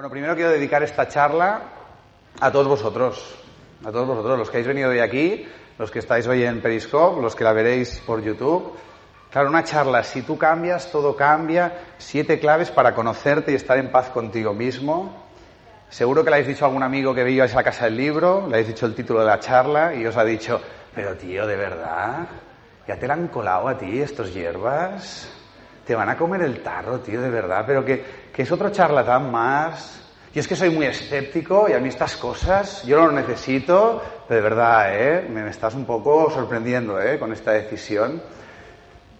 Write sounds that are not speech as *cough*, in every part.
Bueno, primero quiero dedicar esta charla a todos vosotros, a todos vosotros, los que habéis venido hoy aquí, los que estáis hoy en Periscope, los que la veréis por YouTube. Claro, una charla, si tú cambias, todo cambia, siete claves para conocerte y estar en paz contigo mismo. Seguro que le habéis dicho a algún amigo que veíais a la casa del libro, le habéis dicho el título de la charla y os ha dicho, pero tío, ¿de verdad? ¿Ya te la han colado a ti estos hierbas? ¿Te van a comer el tarro, tío, de verdad? Pero que, que es otro charlatán más. Yo es que soy muy escéptico y a mí estas cosas, yo no lo necesito, pero de verdad, ¿eh? Me estás un poco sorprendiendo, ¿eh? Con esta decisión.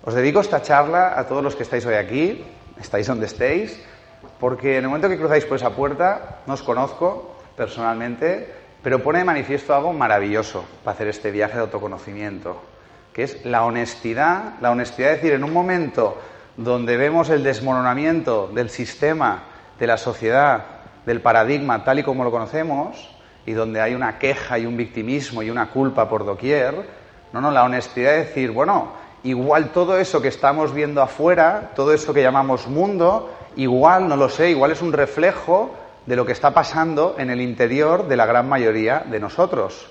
Os dedico esta charla a todos los que estáis hoy aquí, estáis donde estéis, porque en el momento que cruzáis por esa puerta, no os conozco personalmente, pero pone de manifiesto algo maravilloso para hacer este viaje de autoconocimiento, que es la honestidad, la honestidad de decir, en un momento donde vemos el desmoronamiento del sistema, de la sociedad, del paradigma tal y como lo conocemos, y donde hay una queja y un victimismo y una culpa por doquier, no, no, la honestidad de decir, bueno, igual todo eso que estamos viendo afuera, todo eso que llamamos mundo, igual, no lo sé, igual es un reflejo de lo que está pasando en el interior de la gran mayoría de nosotros.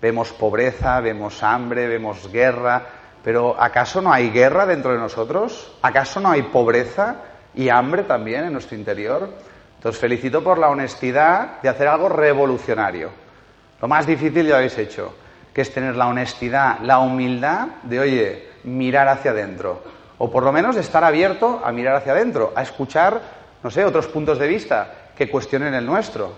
Vemos pobreza, vemos hambre, vemos guerra, pero ¿acaso no hay guerra dentro de nosotros? ¿Acaso no hay pobreza y hambre también en nuestro interior? Entonces felicito por la honestidad de hacer algo revolucionario. Lo más difícil ya habéis hecho, que es tener la honestidad, la humildad de, oye, mirar hacia adentro. O por lo menos estar abierto a mirar hacia adentro, a escuchar, no sé, otros puntos de vista que cuestionen el nuestro.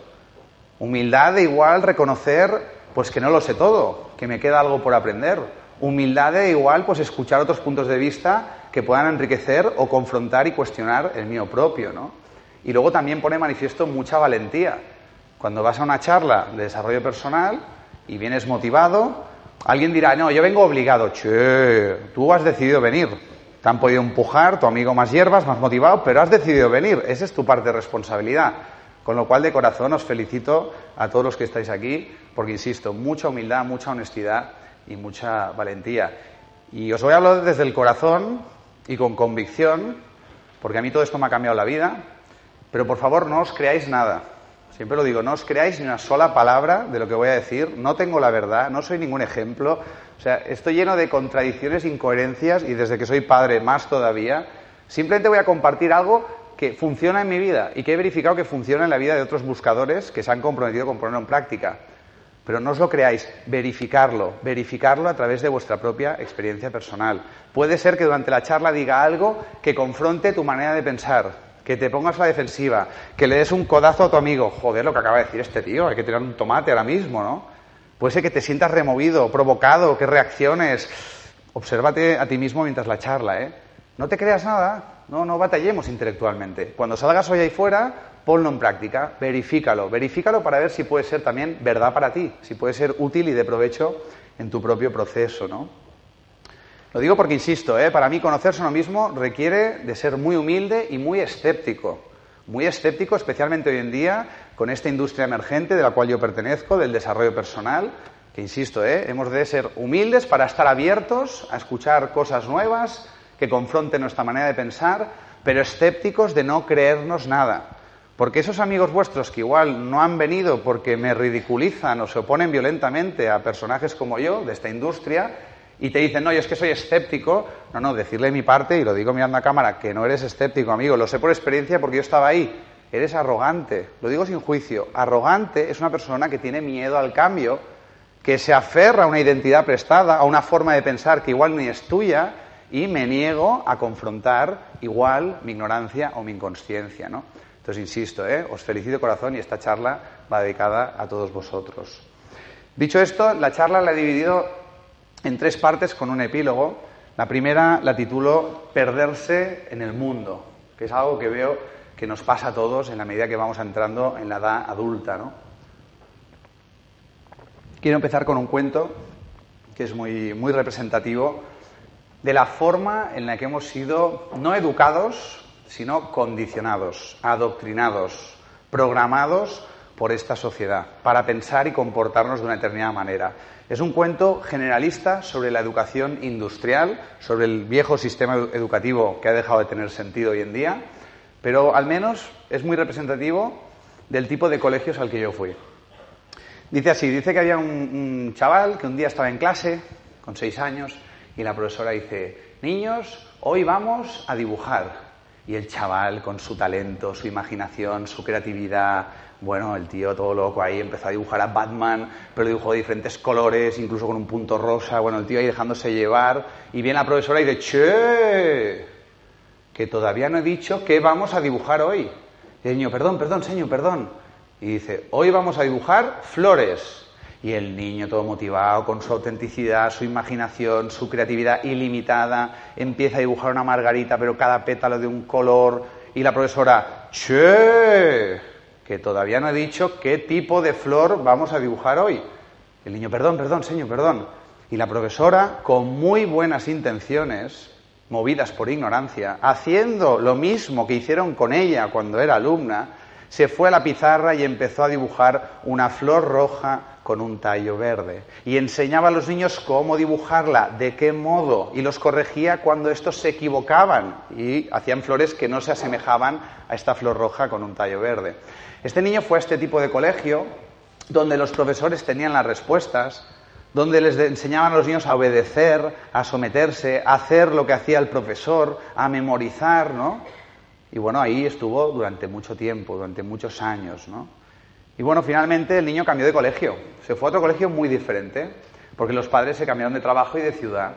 Humildad de igual reconocer, pues que no lo sé todo, que me queda algo por aprender. Humildad de igual, pues escuchar otros puntos de vista que puedan enriquecer o confrontar y cuestionar el mío propio, ¿no? Y luego también pone manifiesto mucha valentía. Cuando vas a una charla de desarrollo personal y vienes motivado, alguien dirá, no, yo vengo obligado. Che, tú has decidido venir. Te han podido empujar, tu amigo más hierbas, más motivado, pero has decidido venir. Esa es tu parte de responsabilidad. Con lo cual, de corazón, os felicito a todos los que estáis aquí, porque, insisto, mucha humildad, mucha honestidad y mucha valentía. Y os voy a hablar desde el corazón y con convicción, porque a mí todo esto me ha cambiado la vida, pero por favor no os creáis nada. Siempre lo digo, no os creáis ni una sola palabra de lo que voy a decir, no tengo la verdad, no soy ningún ejemplo. O sea, estoy lleno de contradicciones, incoherencias y desde que soy padre más todavía. Simplemente voy a compartir algo que funciona en mi vida y que he verificado que funciona en la vida de otros buscadores que se han comprometido con ponerlo en práctica. Pero no os lo creáis, verificarlo, verificarlo a través de vuestra propia experiencia personal. Puede ser que durante la charla diga algo que confronte tu manera de pensar, que te pongas la defensiva, que le des un codazo a tu amigo. Joder, lo que acaba de decir este tío, hay que tirar un tomate ahora mismo, ¿no? Puede ser que te sientas removido, provocado, que reacciones. Obsérvate a ti mismo mientras la charla, ¿eh? No te creas nada, no, no batallemos intelectualmente. Cuando salgas hoy ahí fuera, ponlo en práctica, verifícalo, verifícalo para ver si puede ser también verdad para ti, si puede ser útil y de provecho en tu propio proceso, ¿no? Lo digo porque, insisto, ¿eh? para mí conocerse uno mismo requiere de ser muy humilde y muy escéptico. Muy escéptico, especialmente hoy en día, con esta industria emergente de la cual yo pertenezco, del desarrollo personal, que, insisto, ¿eh? hemos de ser humildes para estar abiertos a escuchar cosas nuevas que confronten nuestra manera de pensar, pero escépticos de no creernos nada. Porque esos amigos vuestros que igual no han venido porque me ridiculizan o se oponen violentamente a personajes como yo de esta industria, y te dicen, no, yo es que soy escéptico, no, no, decirle de mi parte, y lo digo mirando a cámara, que no eres escéptico, amigo, lo sé por experiencia porque yo estaba ahí, eres arrogante, lo digo sin juicio, arrogante es una persona que tiene miedo al cambio, que se aferra a una identidad prestada, a una forma de pensar que igual ni es tuya, y me niego a confrontar igual mi ignorancia o mi inconsciencia, ¿no? Entonces, insisto, ¿eh? os felicito corazón y esta charla va dedicada a todos vosotros. Dicho esto, la charla la he dividido en tres partes con un epílogo. La primera la titulo Perderse en el mundo, que es algo que veo que nos pasa a todos en la medida que vamos entrando en la edad adulta. Quiero empezar con un cuento que es muy, muy representativo de la forma en la que hemos sido no educados, sino condicionados, adoctrinados, programados por esta sociedad para pensar y comportarnos de una determinada manera. Es un cuento generalista sobre la educación industrial, sobre el viejo sistema educativo que ha dejado de tener sentido hoy en día, pero al menos es muy representativo del tipo de colegios al que yo fui. Dice así, dice que había un, chaval que un día estaba en clase, con seis años, y la profesora dice, niños, hoy vamos a dibujar. Y el chaval, con su talento, su imaginación, su creatividad, bueno, el tío todo loco ahí empezó a dibujar a Batman, pero dibujó de diferentes colores, incluso con un punto rosa. Bueno, el tío ahí dejándose llevar. Y viene la profesora y dice, ¡che! Que todavía no he dicho qué vamos a dibujar hoy. Y el niño, perdón, perdón, señor, perdón. Y dice, hoy vamos a dibujar flores. Y el niño, todo motivado, con su autenticidad, su imaginación, su creatividad ilimitada, empieza a dibujar una margarita, pero cada pétalo de un color. Y la profesora, ¡che! Que todavía no he dicho qué tipo de flor vamos a dibujar hoy. El niño, perdón, perdón, señor, perdón. Y la profesora, con muy buenas intenciones, movidas por ignorancia, haciendo lo mismo que hicieron con ella cuando era alumna, se fue a la pizarra y empezó a dibujar una flor roja con un tallo verde. Y enseñaba a los niños cómo dibujarla, de qué modo, y los corregía cuando estos se equivocaban y hacían flores que no se asemejaban a esta flor roja con un tallo verde. Este niño fue a este tipo de colegio donde los profesores tenían las respuestas, donde les enseñaban a los niños a obedecer, a someterse, a hacer lo que hacía el profesor, a memorizar, ¿no? Y bueno, ahí estuvo durante mucho tiempo, durante muchos años, ¿no? Y bueno, finalmente el niño cambió de colegio. Se fue a otro colegio muy diferente, porque los padres se cambiaron de trabajo y de ciudad.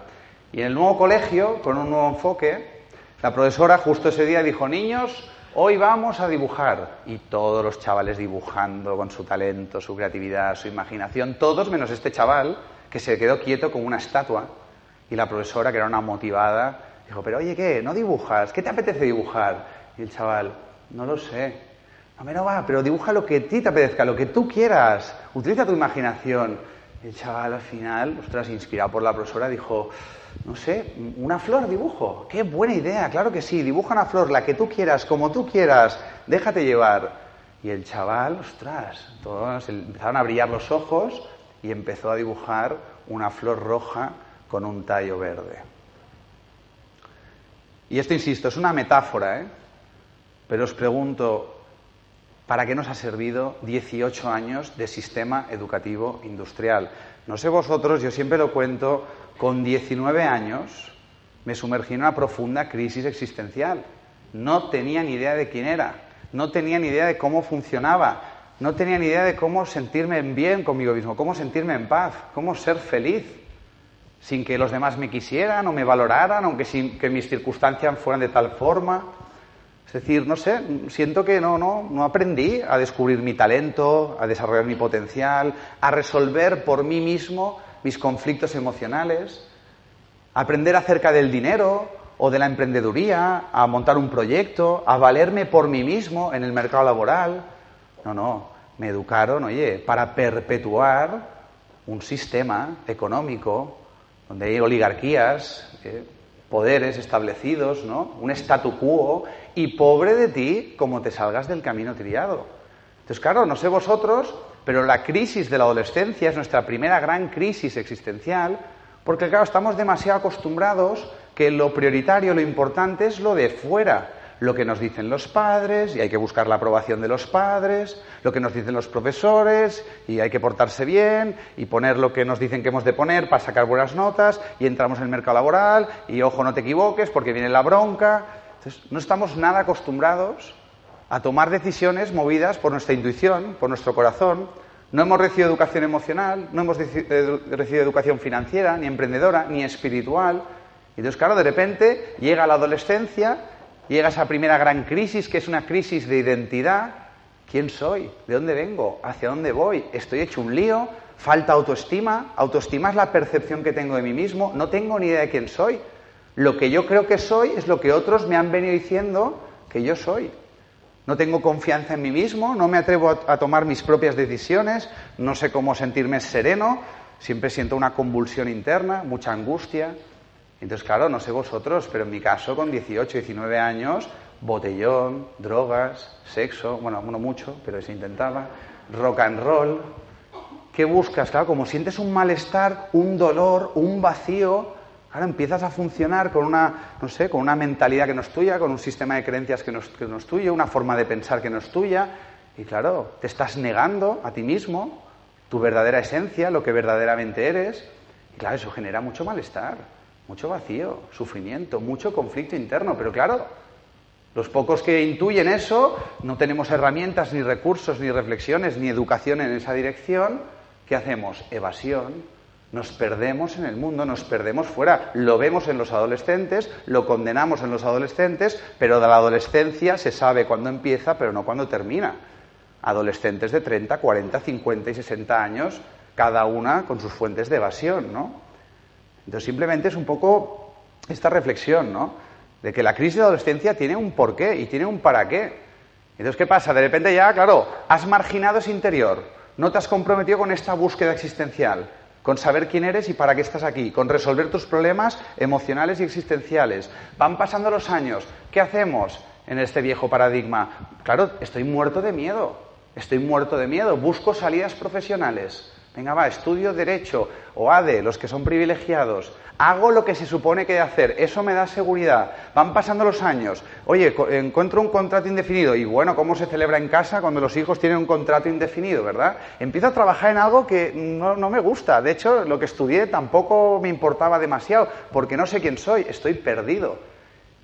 Y en el nuevo colegio, con un nuevo enfoque, la profesora justo ese día dijo, niños, hoy vamos a dibujar. Y todos los chavales dibujando con su talento, su creatividad, su imaginación, todos menos este chaval, que se quedó quieto como una estatua. Y la profesora, que era una motivada, dijo, pero oye, ¿qué? ¿No dibujas? ¿Qué te apetece dibujar? Y el chaval, no lo sé. No, me no va, pero dibuja lo que a ti te apetezca, lo que tú quieras. Utiliza tu imaginación. el chaval al final, ostras, inspirado por la profesora, dijo, no sé, una flor dibujo. Qué buena idea, claro que sí. Dibuja una flor, la que tú quieras, como tú quieras. Déjate llevar. Y el chaval, ostras, todos empezaron a brillar los ojos y empezó a dibujar una flor roja con un tallo verde. Y esto, insisto, es una metáfora, ¿eh? Pero os pregunto, ¿Para qué nos ha servido 18 años de sistema educativo industrial? No sé vosotros, yo siempre lo cuento, con 19 años me sumergí en una profunda crisis existencial. No tenía ni idea de quién era, no tenía ni idea de cómo funcionaba, no tenía ni idea de cómo sentirme bien conmigo mismo, cómo sentirme en paz, cómo ser feliz, sin que los demás me quisieran o me valoraran, aunque sin que mis circunstancias fueran de tal forma. Es decir, no sé, siento que no, no, no aprendí a descubrir mi talento, a desarrollar mi potencial, a resolver por mí mismo mis conflictos emocionales, a aprender acerca del dinero o de la emprendeduría, a montar un proyecto, a valerme por mí mismo en el mercado laboral. No, no, me educaron, oye, para perpetuar un sistema económico donde hay oligarquías, eh, poderes establecidos, ¿no? Un statu quo y pobre de ti como te salgas del camino triado. Entonces, claro, no sé vosotros, pero la crisis de la adolescencia es nuestra primera gran crisis existencial, porque claro, estamos demasiado acostumbrados que lo prioritario, lo importante es lo de fuera, lo que nos dicen los padres y hay que buscar la aprobación de los padres, lo que nos dicen los profesores y hay que portarse bien y poner lo que nos dicen que hemos de poner para sacar buenas notas y entramos en el mercado laboral y ojo no te equivoques porque viene la bronca no estamos nada acostumbrados a tomar decisiones movidas por nuestra intuición, por nuestro corazón. No hemos recibido educación emocional, no hemos eh, recibido educación financiera, ni emprendedora, ni espiritual. Entonces, claro, de repente llega la adolescencia, llega esa primera gran crisis, que es una crisis de identidad. ¿Quién soy? ¿De dónde vengo? ¿Hacia dónde voy? ¿Estoy hecho un lío? ¿Falta autoestima? Autoestima es la percepción que tengo de mí mismo. No tengo ni idea de quién soy. Lo que yo creo que soy es lo que otros me han venido diciendo que yo soy. no tengo confianza en mí mismo, no me atrevo a, tomar mis propias decisiones, no sé cómo sentirme sereno, siempre siento una convulsión interna, mucha angustia. Entonces, claro, no sé vosotros, pero en mi caso, con 18, 19 años, botellón, drogas, sexo, bueno, no mucho, pero se intentaba, rock and roll. ¿Qué buscas? Claro, como sientes un malestar, un dolor, un vacío, ahora empiezas a funcionar con una, no sé, con una mentalidad que no es tuya, con un sistema de creencias que no es, que no es tuyo, una forma de pensar que no es tuya, y claro, te estás negando a ti mismo tu verdadera esencia, lo que verdaderamente eres, y claro, eso genera mucho malestar, mucho vacío, sufrimiento, mucho conflicto interno, pero claro, los pocos que intuyen eso, no tenemos herramientas, ni recursos, ni reflexiones, ni educación en esa dirección. ¿Qué hacemos? Evasión. Nos perdemos en el mundo, nos perdemos fuera. Lo vemos en los adolescentes, lo condenamos en los adolescentes, pero de la adolescencia se sabe cuándo empieza, pero no cuándo termina. Adolescentes de 30, 40, 50 y 60 años, cada una con sus fuentes de evasión, ¿no? Entonces simplemente es un poco esta reflexión, ¿no? de que la crisis de adolescencia tiene un porqué y tiene un para qué. Entonces, ¿qué pasa? De repente ya, claro, has marginado ese interior, no te has comprometido con esta búsqueda existencial, con saber quién eres y para qué estás aquí, con resolver tus problemas emocionales y existenciales. Van pasando los años, ¿qué hacemos en este viejo paradigma? Claro, estoy muerto de miedo, estoy muerto de miedo, busco salidas profesionales. Venga, va, estudio Derecho o ADE, los que son privilegiados. Hago lo que se supone que de hacer. Eso me da seguridad. Van pasando los años. Oye, encuentro un contrato indefinido. Y bueno, ¿cómo se celebra en casa cuando los hijos tienen un contrato indefinido, verdad? Empiezo a trabajar en algo que no, no me gusta. De hecho, lo que estudié tampoco me importaba demasiado, porque no sé quién soy. Estoy perdido.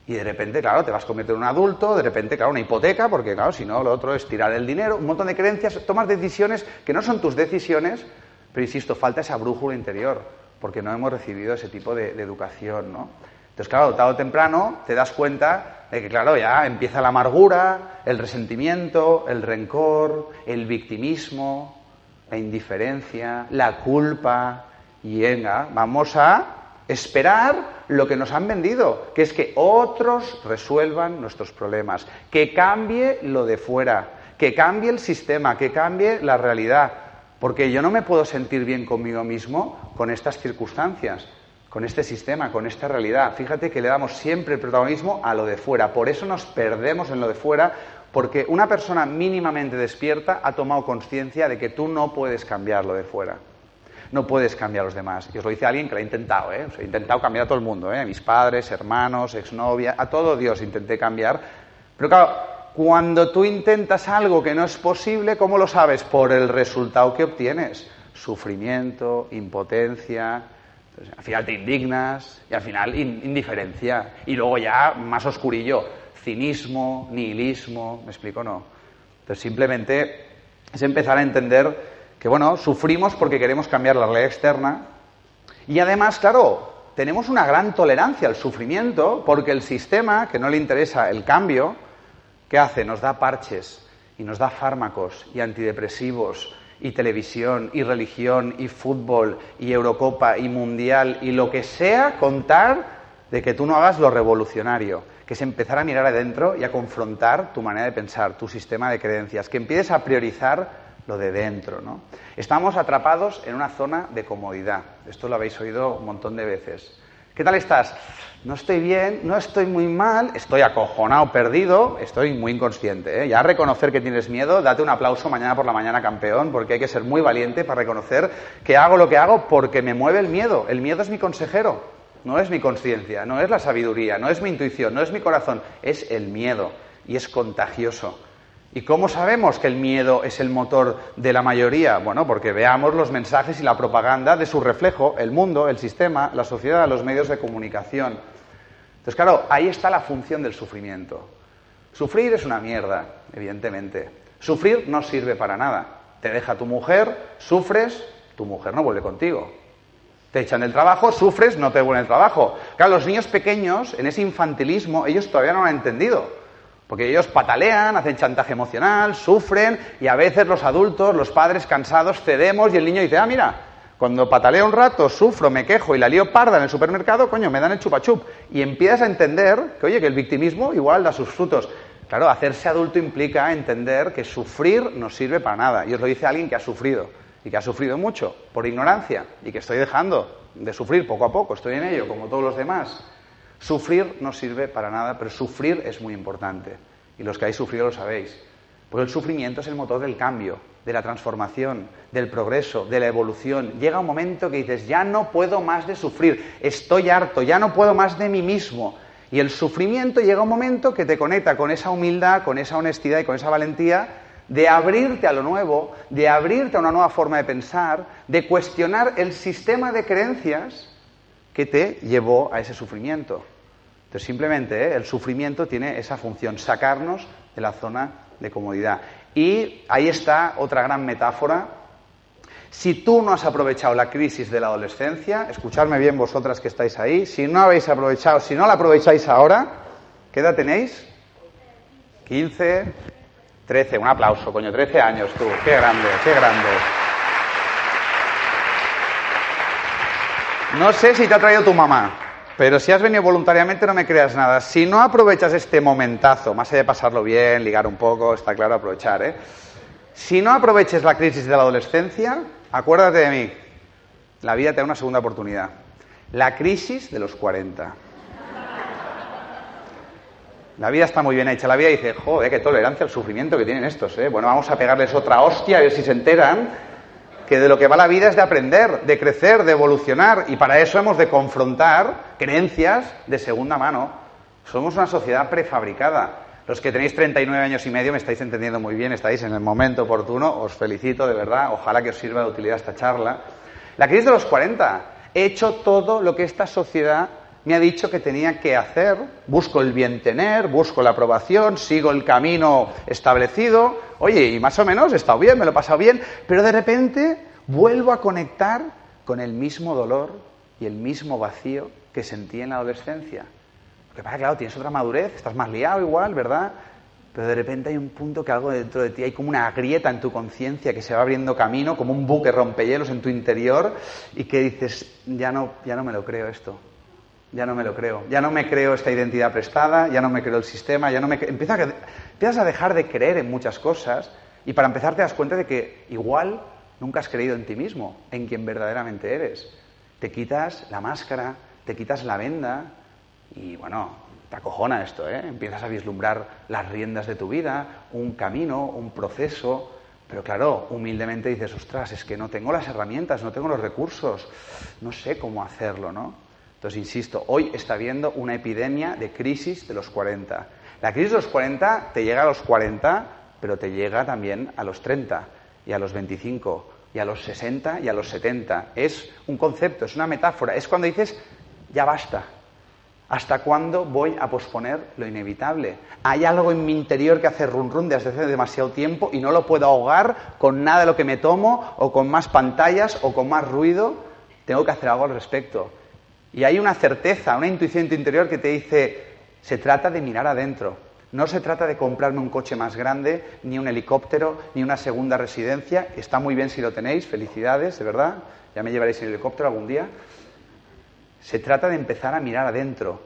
Y de repente, claro, te vas a convertir en un adulto, de repente, claro, una hipoteca, porque claro, si no, lo otro es tirar el dinero, un montón de creencias, tomas decisiones que no son tus decisiones, pero insisto, falta esa brújula interior, porque no hemos recibido ese tipo de, educación, ¿no? Entonces, claro, tarde o temprano te das cuenta de que, claro, ya empieza la amargura, el resentimiento, el rencor, el victimismo, la indiferencia, la culpa, y venga, vamos a esperar lo que nos han vendido, que es que otros resuelvan nuestros problemas, que cambie lo de fuera, que cambie el sistema, que cambie la realidad. Porque yo no me puedo sentir bien conmigo mismo con estas circunstancias, con este sistema, con esta realidad. Fíjate que le damos siempre el protagonismo a lo de fuera. Por eso nos perdemos en lo de fuera, porque una persona mínimamente despierta ha tomado conciencia de que tú no puedes cambiar lo de fuera. No puedes cambiar a los demás. Y os lo dice alguien que lo ha intentado, ¿eh? he intentado cambiar a todo el mundo, ¿eh? A mis padres, hermanos, exnovia, a todo Dios intenté cambiar. Pero claro, cuando tú intentas algo que no es posible, ¿cómo lo sabes? Por el resultado que obtienes. Sufrimiento, impotencia, al final te indignas y al final indiferencia. Y luego ya más oscurillo, cinismo, nihilismo, ¿me explico? No. Entonces simplemente es empezar a entender que, bueno, sufrimos porque queremos cambiar la realidad externa y además, claro, tenemos una gran tolerancia al sufrimiento porque el sistema, que no le interesa el cambio, ¿Qué hace? Nos da parches y nos da fármacos y antidepresivos y televisión y religión y fútbol y Eurocopa y Mundial y lo que sea contar de que tú no hagas lo revolucionario, que es empezar a mirar adentro y a confrontar tu manera de pensar, tu sistema de creencias, que empieces a priorizar lo de dentro, ¿no? Estamos atrapados en una zona de comodidad. Esto lo habéis oído un montón de veces. ¿Qué tal estás? No estoy bien, no estoy muy mal, estoy acojonado, perdido, estoy muy inconsciente. ¿eh? Ya reconocer que tienes miedo, date un aplauso mañana por la mañana, campeón, porque hay que ser muy valiente para reconocer que hago lo que hago porque me mueve el miedo. El miedo es mi consejero, no es mi conciencia, no es la sabiduría, no es mi intuición, no es mi corazón, es el miedo y es contagioso. ¿Y cómo sabemos que el miedo es el motor de la mayoría? Bueno, porque veamos los mensajes y la propaganda de su reflejo, el mundo, el sistema, la sociedad, los medios de comunicación. Entonces, claro, ahí está la función del sufrimiento. Sufrir es una mierda, evidentemente. Sufrir no sirve para nada. Te deja tu mujer, sufres, tu mujer no vuelve contigo. Te echan del trabajo, sufres, no te vuelve el trabajo. Claro, los niños pequeños, en ese infantilismo, ellos todavía no lo han entendido. Porque ellos patalean, hacen chantaje emocional, sufren y a veces los adultos, los padres cansados, cedemos y el niño dice, ah, mira, cuando pataleo un rato, sufro, me quejo y la lío parda en el supermercado, coño, me dan el chupachup. Y empiezas a entender que, oye, que el victimismo igual da sus frutos. Claro, hacerse adulto implica entender que sufrir no sirve para nada. Y os lo dice alguien que ha sufrido y que ha sufrido mucho por ignorancia y que estoy dejando de sufrir poco a poco, estoy en ello, como todos los demás. Sufrir no sirve para nada, pero sufrir es muy importante. Y los que habéis sufrido lo sabéis. Porque el sufrimiento es el motor del cambio, de la transformación, del progreso, de la evolución. Llega un momento que dices, ya no puedo más de sufrir, estoy harto, ya no puedo más de mí mismo. Y el sufrimiento llega un momento que te conecta con esa humildad, con esa honestidad y con esa valentía de abrirte a lo nuevo, de abrirte a una nueva forma de pensar, de cuestionar el sistema de creencias que te llevó a ese sufrimiento. Entonces, simplemente ¿eh? el sufrimiento tiene esa función, sacarnos de la zona de comodidad. Y ahí está otra gran metáfora. Si tú no has aprovechado la crisis de la adolescencia, escuchadme bien vosotras que estáis ahí, si no habéis aprovechado, si no la aprovecháis ahora, ¿qué edad tenéis? 15, 13, un aplauso, coño, 13 años tú, qué grande, qué grande. No sé si te ha traído tu mamá, pero si has venido voluntariamente no me creas nada. Si no aprovechas este momentazo, más allá de pasarlo bien, ligar un poco, está claro, aprovechar, ¿eh? Si no aproveches la crisis de la adolescencia, acuérdate de mí, la vida te da una segunda oportunidad. La crisis de los 40. La vida está muy bien hecha. La vida dice, joder, qué tolerancia al sufrimiento que tienen estos, ¿eh? Bueno, vamos a pegarles otra hostia a ver si se enteran que de lo que va la vida es de aprender, de crecer, de evolucionar. Y para eso hemos de confrontar creencias de segunda mano. Somos una sociedad prefabricada. Los que tenéis 39 años y medio me estáis entendiendo muy bien, estáis en el momento oportuno, os felicito de verdad, ojalá que os sirva de utilidad esta charla. La crisis de los 40. He hecho todo lo que esta sociedad me ha dicho que tenía que hacer, busco el bien tener, busco la aprobación, sigo el camino establecido, oye, y más o menos he estado bien, me lo he pasado bien, pero de repente vuelvo a conectar con el mismo dolor y el mismo vacío que sentí en la adolescencia. Porque para, claro, tienes otra madurez, estás más liado igual, ¿verdad? Pero de repente hay un punto que algo dentro de ti, hay como una grieta en tu conciencia que se va abriendo camino, como un buque rompehielos en tu interior, y que dices, ya no, ya no me lo creo esto ya no me lo creo. Ya no me creo esta identidad prestada, ya no me creo el sistema, ya no me empiezas a, empiezas a dejar de creer en muchas cosas y para empezar te das cuenta de que igual nunca has creído en ti mismo, en quien verdaderamente eres. Te quitas la máscara, te quitas la venda y bueno, te acojona esto, ¿eh? Empiezas a vislumbrar las riendas de tu vida, un camino, un proceso, pero claro, humildemente dices, ostras, es que no tengo las herramientas, no tengo los recursos, no sé cómo hacerlo, ¿no? Entonces, insisto, hoy está habiendo una epidemia de crisis de los 40. La crisis de los 40 te llega a los 40, pero te llega también a los 30 y a los 25 y a los 60 y a los 70. Es un concepto, es una metáfora, es cuando dices, ya basta. ¿Hasta cuándo voy a posponer lo inevitable? Hay algo en mi interior que hace run run desde hace demasiado tiempo y no lo puedo ahogar con nada de lo que me tomo o con más pantallas o con más ruido. Tengo que hacer algo al respecto. Y hay una certeza, una intuición interior que te dice, se trata de mirar adentro. No se trata de comprarme un coche más grande, ni un helicóptero, ni una segunda residencia. Está muy bien si lo tenéis, felicidades, de verdad. Ya me llevaréis en helicóptero algún día. Se trata de empezar a mirar adentro.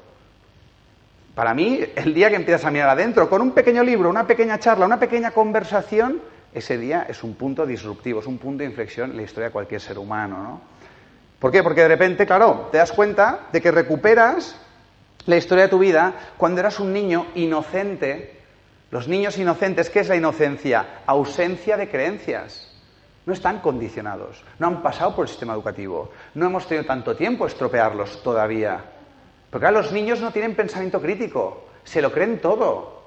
Para mí, el día que empiezas a mirar adentro, con un pequeño libro, una pequeña charla, una pequeña conversación, ese día es un punto disruptivo, es un punto de inflexión en la historia de cualquier ser humano, ¿no? ¿Por qué? Porque de repente, claro, te das cuenta de que recuperas la historia de tu vida cuando eras un niño inocente. Los niños inocentes, ¿qué es la inocencia? Ausencia de creencias. No están condicionados, no han pasado por el sistema educativo, no hemos tenido tanto tiempo estropearlos todavía. Porque ahora los niños no tienen pensamiento crítico, se lo creen todo.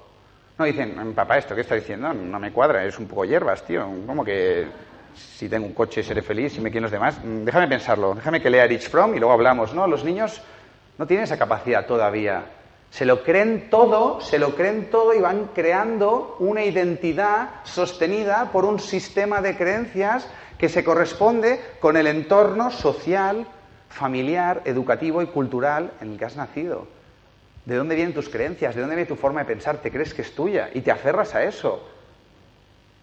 No dicen, papá, ¿esto qué está diciendo? No me cuadra, es un poco hierbas, tío. Como que si tengo un coche seré feliz, si me quieren los demás. Mm, déjame pensarlo, déjame que lea Rich Fromm y luego hablamos. No, los niños no tienen esa capacidad todavía. Se lo creen todo, se lo creen todo y van creando una identidad sostenida por un sistema de creencias que se corresponde con el entorno social, familiar, educativo y cultural en el que has nacido. ¿De dónde vienen tus creencias? ¿De dónde viene tu forma de pensar? ¿Te crees que es tuya? Y te aferras a eso.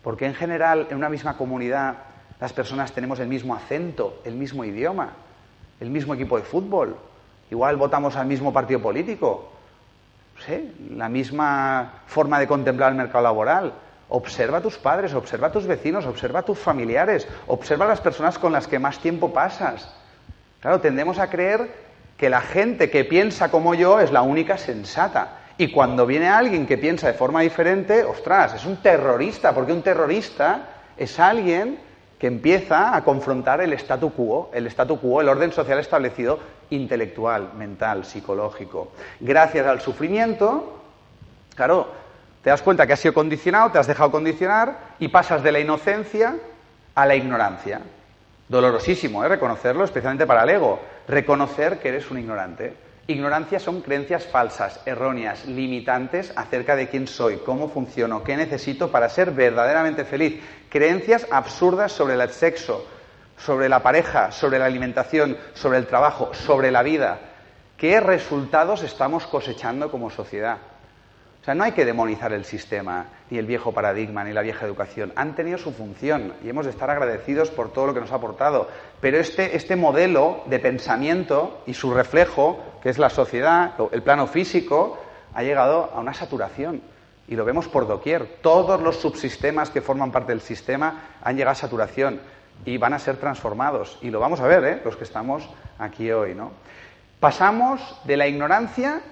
Porque en general en una misma comunidad las personas tenemos el mismo acento, el mismo idioma, el mismo equipo de fútbol. Igual votamos al mismo partido político. La misma forma de contemplar el mercado laboral. Observa a tus padres, observa a tus vecinos, observa a tus familiares, observa a las personas con las que más tiempo pasas. Claro, tendemos a creer que la gente que piensa como yo es la única sensata. Y cuando viene alguien que piensa de forma diferente, ostras, es un terrorista, porque un terrorista es alguien que empieza a confrontar el statu quo, el statu quo, el orden social establecido intelectual, mental, psicológico. Gracias al sufrimiento, claro, te das cuenta que has sido condicionado, te has dejado condicionar y pasas de la inocencia a la ignorancia. Dolorosísimo, ¿eh? Reconocerlo, especialmente para el ego. Reconocer que eres un ignorante. Ignorancia son creencias falsas, erróneas, limitantes acerca de quién soy, cómo funciono, qué necesito para ser verdaderamente feliz. Creencias absurdas sobre el sexo, sobre la pareja, sobre la alimentación, sobre el trabajo, sobre la vida. ¿Qué resultados estamos cosechando como sociedad? O sea, no hay que demonizar el sistema, ni el viejo paradigma, ni la vieja educación. Han tenido su función y hemos de estar agradecidos por todo lo que nos ha aportado. Pero este, este modelo de pensamiento y su reflejo, es la sociedad, el plano físico, ha llegado a una saturación. Y lo vemos por doquier. Todos los subsistemas que forman parte del sistema han llegado a saturación y van a ser transformados. Y lo vamos a ver, ¿eh? los que estamos aquí hoy. ¿no? Pasamos de la ignorancia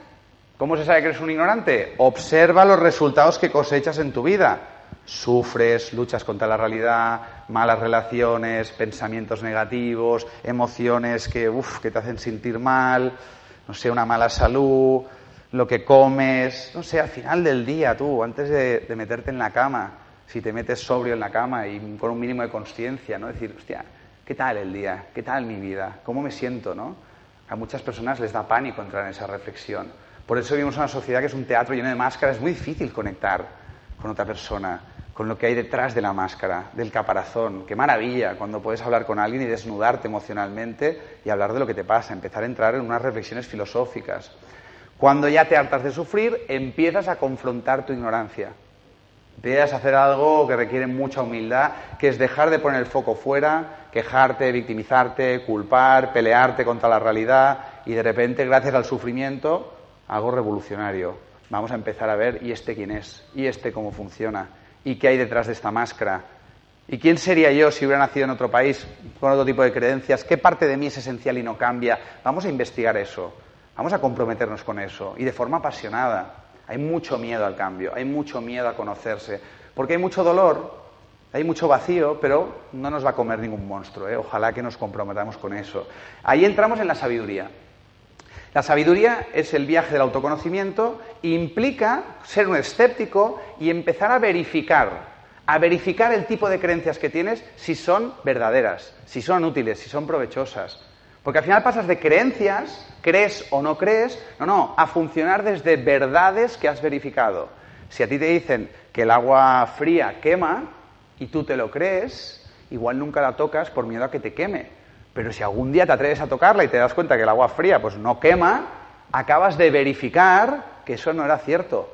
¿Cómo se sabe que eres un ignorante? Observa los resultados que cosechas en tu vida. Sufres, luchas contra la realidad, malas relaciones, pensamientos negativos, emociones que, que te hacen sentir mal, no sé, una mala salud, lo que comes, no sé, al final del día tú, antes de, meterte en la cama, si te metes sobrio en la cama y con un mínimo de conciencia, ¿no? Decir, hostia, ¿qué tal el día? ¿Qué tal mi vida? ¿Cómo me siento, no? A muchas personas les da pánico entrar en esa reflexión. Por eso vivimos una sociedad que es un teatro lleno de máscaras. Es muy difícil conectar con otra persona, con lo que hay detrás de la máscara, del caparazón. Qué maravilla cuando puedes hablar con alguien y desnudarte emocionalmente y hablar de lo que te pasa, empezar a entrar en unas reflexiones filosóficas. Cuando ya te hartas de sufrir, empiezas a confrontar tu ignorancia. Empiezas a hacer algo que requiere mucha humildad, que es dejar de poner el foco fuera, quejarte, victimizarte, culpar, pelearte contra la realidad y de repente, gracias al sufrimiento, algo revolucionario. Vamos a empezar a ver, ¿y este quién es? ¿Y este cómo funciona? ¿Y qué hay detrás de esta máscara? ¿Y quién sería yo si hubiera nacido en otro país con otro tipo de creencias? ¿Qué parte de mí es esencial y no cambia? Vamos a investigar eso. Vamos a comprometernos con eso. Y de forma apasionada. Hay mucho miedo al cambio, hay mucho miedo a conocerse. Porque hay mucho dolor, hay mucho vacío, pero no nos va a comer ningún monstruo. ¿eh? Ojalá que nos comprometamos con eso. Ahí entramos en la sabiduría. La sabiduría es el viaje del autoconocimiento implica ser un escéptico y empezar a verificar, a verificar el tipo de creencias que tienes si son verdaderas, si son útiles, si son provechosas. Porque al final pasas de creencias, crees o no crees, no, no, a funcionar desde verdades que has verificado. Si a ti te dicen que el agua fría quema y tú te lo crees, igual nunca la tocas por miedo a que te queme. Pero si algún día te atreves a tocarla y te das cuenta que el agua fría pues no quema, acabas de verificar que eso no era cierto.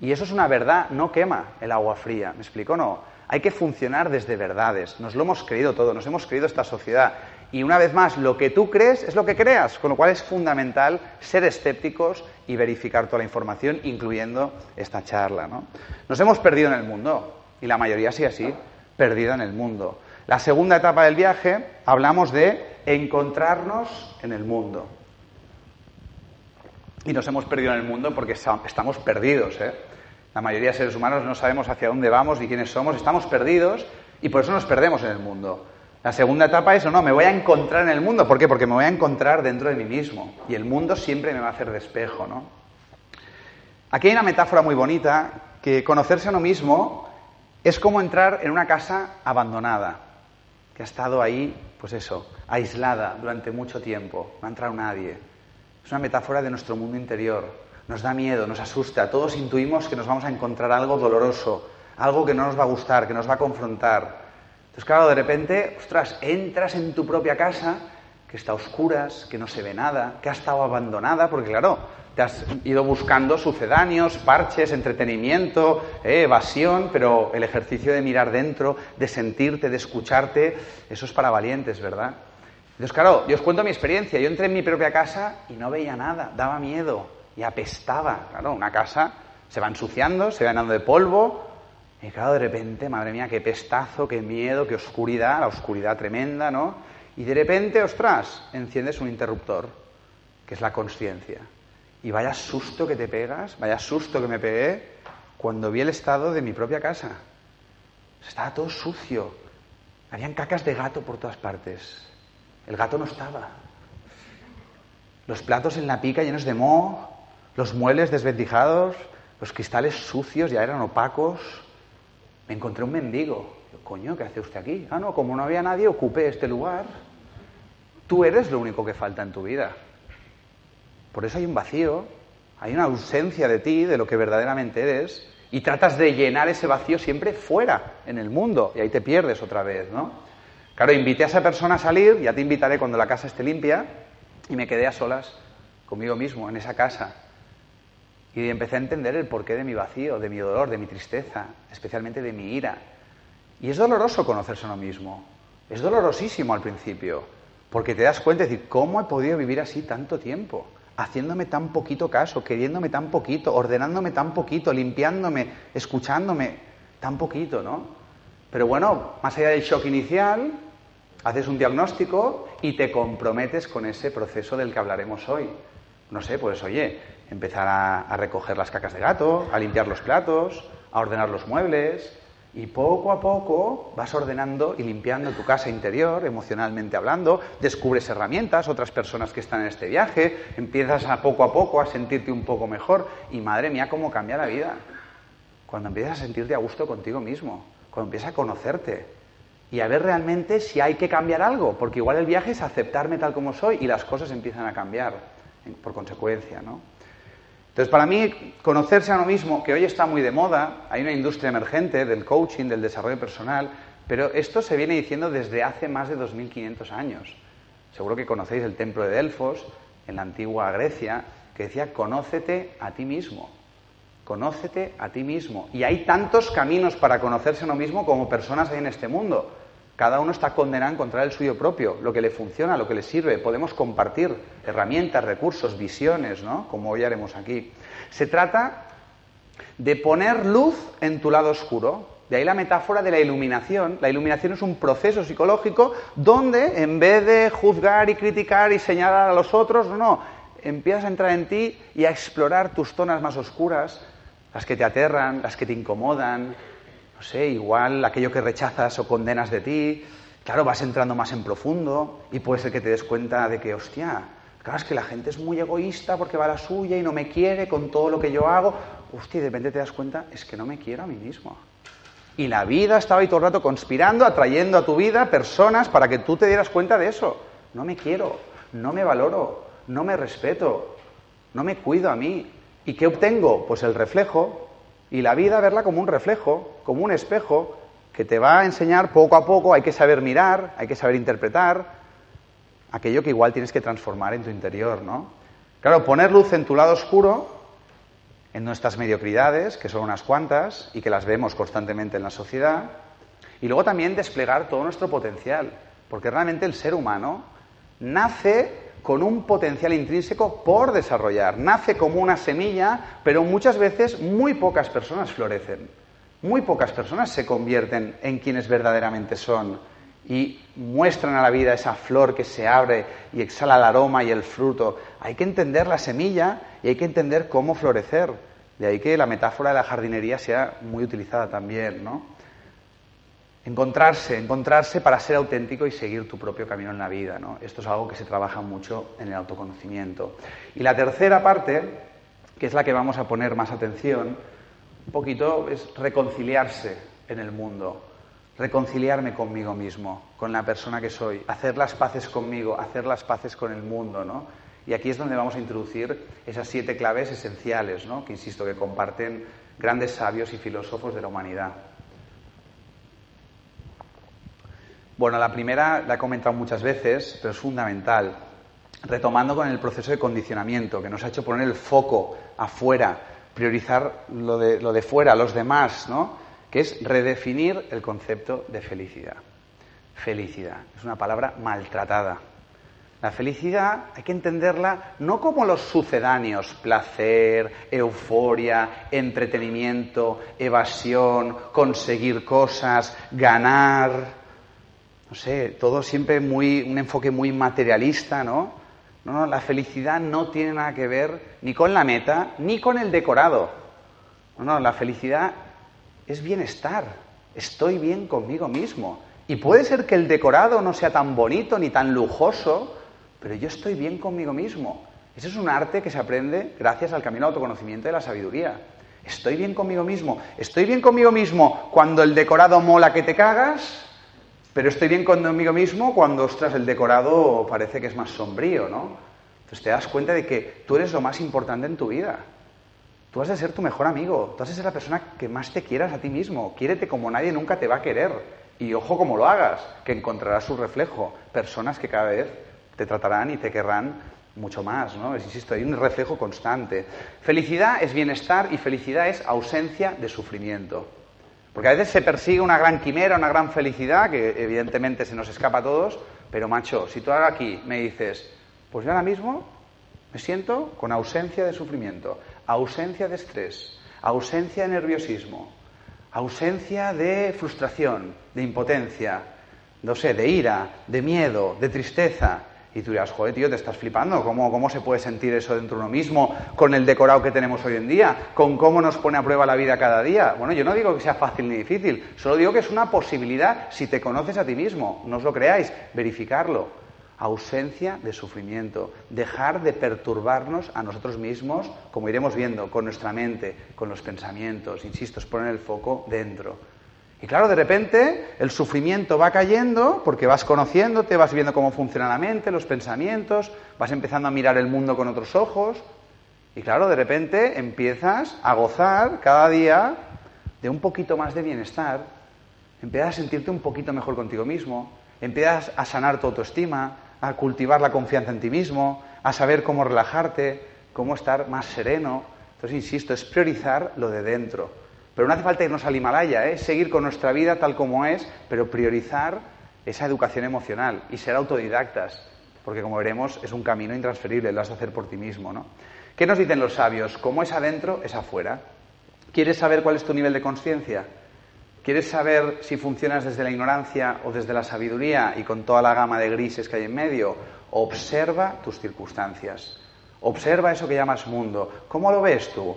Y eso es una verdad, no quema el agua fría. ¿Me explico? No. Hay que funcionar desde verdades. Nos lo hemos creído todo, nos hemos creído esta sociedad. Y una vez más, lo que tú crees es lo que creas, con lo cual es fundamental ser escépticos y verificar toda la información, incluyendo esta charla. ¿no? Nos hemos perdido en el mundo, y la mayoría sí así, perdida en el mundo. La segunda etapa del viaje hablamos de encontrarnos en el mundo. Y nos hemos perdido en el mundo porque estamos perdidos. ¿eh? La mayoría de seres humanos no sabemos hacia dónde vamos ni quiénes somos, estamos perdidos y por eso nos perdemos en el mundo. La segunda etapa es, no, me voy a encontrar en el mundo. ¿Por qué? Porque me voy a encontrar dentro de mí mismo. Y el mundo siempre me va a hacer de espejo, ¿no? Aquí hay una metáfora muy bonita, que conocerse a uno mismo es como entrar en una casa abandonada que ha estado ahí, pues eso, aislada durante mucho tiempo, no ha entrado nadie. Es una metáfora de nuestro mundo interior. Nos da miedo, nos asusta. Todos intuimos que nos vamos a encontrar algo doloroso, algo que no nos va a gustar, que nos va a confrontar. Entonces, claro, de repente, ostras, entras en tu propia casa, que está a oscuras, que no se ve nada, que ha estado abandonada, porque claro, te has ido buscando sucedáneos, parches, entretenimiento, eh, evasión, pero el ejercicio de mirar dentro, de sentirte, de escucharte, eso es para valientes, ¿verdad? Entonces, claro, yo os cuento mi experiencia. Yo entré en mi propia casa y no veía nada, daba miedo. y apestaba. Claro, una casa se va ensuciando, se va llenando de polvo, y claro, de repente, madre mía, qué pestazo, qué miedo, qué oscuridad, la oscuridad tremenda, ¿no? Y de repente, ostras, enciendes un interruptor, que es la conciencia. Y vaya susto que te pegas, vaya susto que me pegué cuando vi el estado de mi propia casa. Estaba todo sucio. Habían cacas de gato por todas partes. El gato no estaba. Los platos en la pica llenos de moho, los muebles desventijados, los cristales sucios ya eran opacos. Me encontré un mendigo. Coño, ¿qué hace usted aquí? Ah, no, como no había nadie, ocupé este lugar. Tú eres lo único que falta en tu vida. Por eso hay un vacío, hay una ausencia de ti, de lo que verdaderamente eres, y tratas de llenar ese vacío siempre fuera, en el mundo, y ahí te pierdes otra vez, ¿no? Claro, invité a esa persona a salir, ya te invitaré cuando la casa esté limpia, y me quedé a solas conmigo mismo, en esa casa. Y empecé a entender el porqué de mi vacío, de mi dolor, de mi tristeza, especialmente de mi ira. Y es doloroso conocerse a uno mismo. Es dolorosísimo al principio, porque te das cuenta de decir, ¿cómo he podido vivir así tanto tiempo? Haciéndome tan poquito caso, queriéndome tan poquito, ordenándome tan poquito, limpiándome, escuchándome tan poquito, ¿no? Pero bueno, más allá del shock inicial, haces un diagnóstico y te comprometes con ese proceso del que hablaremos hoy. No sé, pues oye, empezar a, recoger las cacas de gato, a limpiar los platos, a ordenar los muebles, y poco a poco vas ordenando y limpiando tu casa interior, emocionalmente hablando, descubres herramientas, otras personas que están en este viaje, empiezas a poco a poco a sentirte un poco mejor y madre mía, cómo cambia la vida. Cuando empiezas a sentirte a gusto contigo mismo, cuando empiezas a conocerte y a ver realmente si hay que cambiar algo, porque igual el viaje es aceptarme tal como soy y las cosas empiezan a cambiar por consecuencia, ¿no? Entonces, para mí, conocerse a uno mismo, que hoy está muy de moda, hay una industria emergente del coaching, del desarrollo personal, pero esto se viene diciendo desde hace más de 2.500 años. Seguro que conocéis el templo de Delfos, en la antigua Grecia, que decía, conócete a ti mismo, conócete a ti mismo. Y hay tantos caminos para conocerse a uno mismo como personas hay en este mundo. Cada uno está condenado a encontrar el suyo propio, lo que le funciona, lo que le sirve. Podemos compartir herramientas, recursos, visiones, ¿no? Como hoy haremos aquí. Se trata de poner luz en tu lado oscuro. De ahí la metáfora de la iluminación. La iluminación es un proceso psicológico donde en vez de juzgar y criticar y señalar a los otros, no, empiezas a entrar en ti y a explorar tus zonas más oscuras, las que te aterran, las que te incomodan, no sé, igual aquello que rechazas o condenas de ti, claro, vas entrando más en profundo y puede ser que te des cuenta de que, hostia, claro, es que la gente es muy egoísta porque va a la suya y no me quiere con todo lo que yo hago. Hostia, y de repente te das cuenta, es que no me quiero a mí mismo. Y la vida estaba ahí todo el rato conspirando, atrayendo a tu vida personas para que tú te dieras cuenta de eso. No me quiero, no me valoro, no me respeto, no me cuido a mí. ¿Y qué obtengo? Pues el reflejo y la vida verla como un reflejo, como un espejo, que te va a enseñar poco a poco, hay que saber mirar, hay que saber interpretar aquello que igual tienes que transformar en tu interior, ¿no? Claro, poner luz en tu lado oscuro, en nuestras mediocridades, que son unas cuantas y que las vemos constantemente en la sociedad, y luego también desplegar todo nuestro potencial, porque realmente el ser humano nace con un potencial intrínseco por desarrollar. Nace como una semilla, pero muchas veces muy pocas personas florecen. Muy pocas personas se convierten en quienes verdaderamente son y muestran a la vida esa flor que se abre y exhala el aroma y el fruto. Hay que entender la semilla y hay que entender cómo florecer. De ahí que la metáfora de la jardinería sea muy utilizada también, ¿no? Encontrarse, encontrarse para ser auténtico y seguir tu propio camino en la vida. ¿no? Esto es algo que se trabaja mucho en el autoconocimiento. Y la tercera parte, que es la que vamos a poner más atención, un poquito es reconciliarse en el mundo, reconciliarme conmigo mismo, con la persona que soy, hacer las paces conmigo, hacer las paces con el mundo. ¿no? Y aquí es donde vamos a introducir esas siete claves esenciales, ¿no? que insisto que comparten grandes sabios y filósofos de la humanidad. Bueno, la primera la he comentado muchas veces, pero es fundamental. Retomando con el proceso de condicionamiento, que nos ha hecho poner el foco afuera, priorizar lo de, lo de fuera, los demás, ¿no? Que es redefinir el concepto de felicidad. Felicidad. Es una palabra maltratada. La felicidad hay que entenderla no como los sucedáneos, placer, euforia, entretenimiento, evasión, conseguir cosas, ganar, no sé, todo siempre muy, un enfoque muy materialista, ¿no? No, no, la felicidad no tiene nada que ver ni con la meta, ni con el decorado. No, no, la felicidad es bienestar. Estoy bien conmigo mismo. Y puede ser que el decorado no sea tan bonito ni tan lujoso, pero yo estoy bien conmigo mismo. Ese es un arte que se aprende gracias al camino al autoconocimiento de la sabiduría. Estoy bien conmigo mismo. Estoy bien conmigo mismo cuando el decorado mola que te cagas, pero estoy bien conmigo mismo cuando, ostras, el decorado parece que es más sombrío, ¿no? Entonces te das cuenta de que tú eres lo más importante en tu vida. Tú has de ser tu mejor amigo, tú has de ser la persona que más te quieras a ti mismo. Quiérete como nadie nunca te va a querer. Y ojo como lo hagas, que encontrarás su reflejo. Personas que cada vez te tratarán y te querrán mucho más, ¿no? Insisto, hay un reflejo constante. Felicidad es bienestar y felicidad es ausencia de sufrimiento. Porque a veces se persigue una gran quimera, una gran felicidad, que evidentemente se nos escapa a todos, pero macho, si tú ahora aquí me dices, pues yo ahora mismo me siento con ausencia de sufrimiento, ausencia de estrés, ausencia de nerviosismo, ausencia de frustración, de impotencia, no sé, de ira, de miedo, de tristeza, y tú dirás, joder, tío, te estás flipando. ¿Cómo, ¿Cómo se puede sentir eso dentro de uno mismo con el decorado que tenemos hoy en día? ¿Con cómo nos pone a prueba la vida cada día? Bueno, yo no digo que sea fácil ni difícil, solo digo que es una posibilidad si te conoces a ti mismo. No os lo creáis, verificarlo. Ausencia de sufrimiento. Dejar de perturbarnos a nosotros mismos, como iremos viendo, con nuestra mente, con los pensamientos. Insisto, es poner el foco dentro. Y claro, de repente el sufrimiento va cayendo porque vas conociéndote, vas viendo cómo funciona la mente, los pensamientos, vas empezando a mirar el mundo con otros ojos. Y claro, de repente empiezas a gozar cada día de un poquito más de bienestar, empiezas a sentirte un poquito mejor contigo mismo, empiezas a sanar tu autoestima, a cultivar la confianza en ti mismo, a saber cómo relajarte, cómo estar más sereno. Entonces, insisto, es priorizar lo de dentro. Pero no hace falta irnos al Himalaya, ¿eh? seguir con nuestra vida tal como es, pero priorizar esa educación emocional y ser autodidactas, porque como veremos es un camino intransferible, lo has de hacer por ti mismo. ¿no? ¿Qué nos dicen los sabios? Como es adentro, es afuera. ¿Quieres saber cuál es tu nivel de conciencia? ¿Quieres saber si funcionas desde la ignorancia o desde la sabiduría y con toda la gama de grises que hay en medio? Observa tus circunstancias. Observa eso que llamas mundo. ¿Cómo lo ves tú?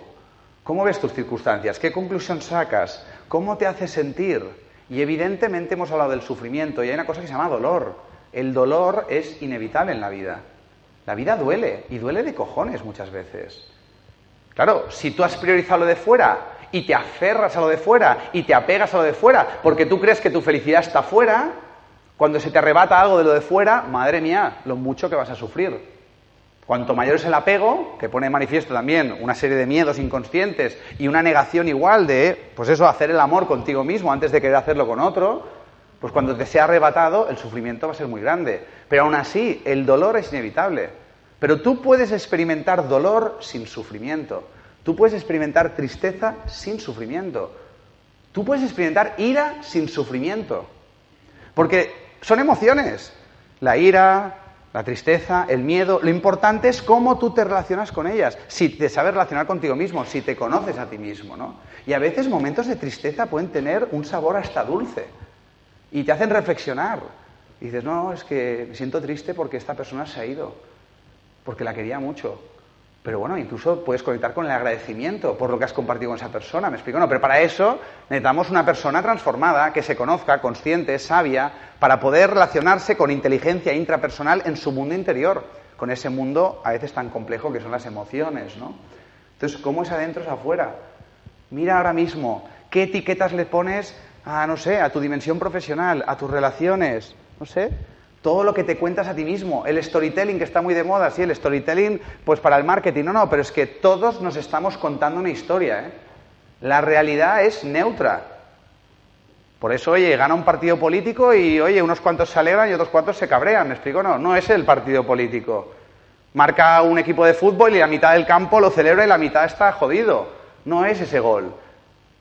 ¿Cómo ves tus circunstancias? ¿Qué conclusión sacas? ¿Cómo te hace sentir? Y evidentemente hemos hablado del sufrimiento y hay una cosa que se llama dolor. El dolor es inevitable en la vida. La vida duele y duele de cojones muchas veces. Claro, si tú has priorizado lo de fuera y te aferras a lo de fuera y te apegas a lo de fuera porque tú crees que tu felicidad está fuera, cuando se te arrebata algo de lo de fuera, madre mía, lo mucho que vas a sufrir. Cuanto mayor es el apego, que pone en manifiesto también una serie de miedos inconscientes y una negación igual de, pues eso, hacer el amor contigo mismo antes de querer hacerlo con otro, pues cuando te sea arrebatado el sufrimiento va a ser muy grande. Pero aún así, el dolor es inevitable. Pero tú puedes experimentar dolor sin sufrimiento. Tú puedes experimentar tristeza sin sufrimiento. Tú puedes experimentar ira sin sufrimiento. Porque son emociones. La ira, la tristeza, el miedo, lo importante es cómo tú te relacionas con ellas, si te sabes relacionar contigo mismo, si te conoces a ti mismo, ¿no? Y a veces momentos de tristeza pueden tener un sabor hasta dulce y te hacen reflexionar. Y dices, no, es que me siento triste porque esta persona se ha ido, porque la quería mucho, pero bueno, incluso puedes conectar con el agradecimiento por lo que has compartido con esa persona. ¿Me explico? No, pero para eso necesitamos una persona transformada, que se conozca, consciente, sabia, para poder relacionarse con inteligencia intrapersonal en su mundo interior, con ese mundo a veces tan complejo que son las emociones, ¿no? Entonces, ¿cómo es adentro es afuera? Mira ahora mismo, ¿qué etiquetas le pones a, no sé, a tu dimensión profesional, a tus relaciones? No sé, todo lo que te cuentas a ti mismo, el storytelling que está muy de moda, sí, el storytelling pues para el marketing, no, no, pero es que todos nos estamos contando una historia, ¿eh? La realidad es neutra. Por eso, oye, gana un partido político y, oye, unos cuantos se alegran y otros cuantos se cabrean, ¿me explico? No, no es el partido político. Marca un equipo de fútbol y la mitad del campo lo celebra y la mitad está jodido. No es ese gol.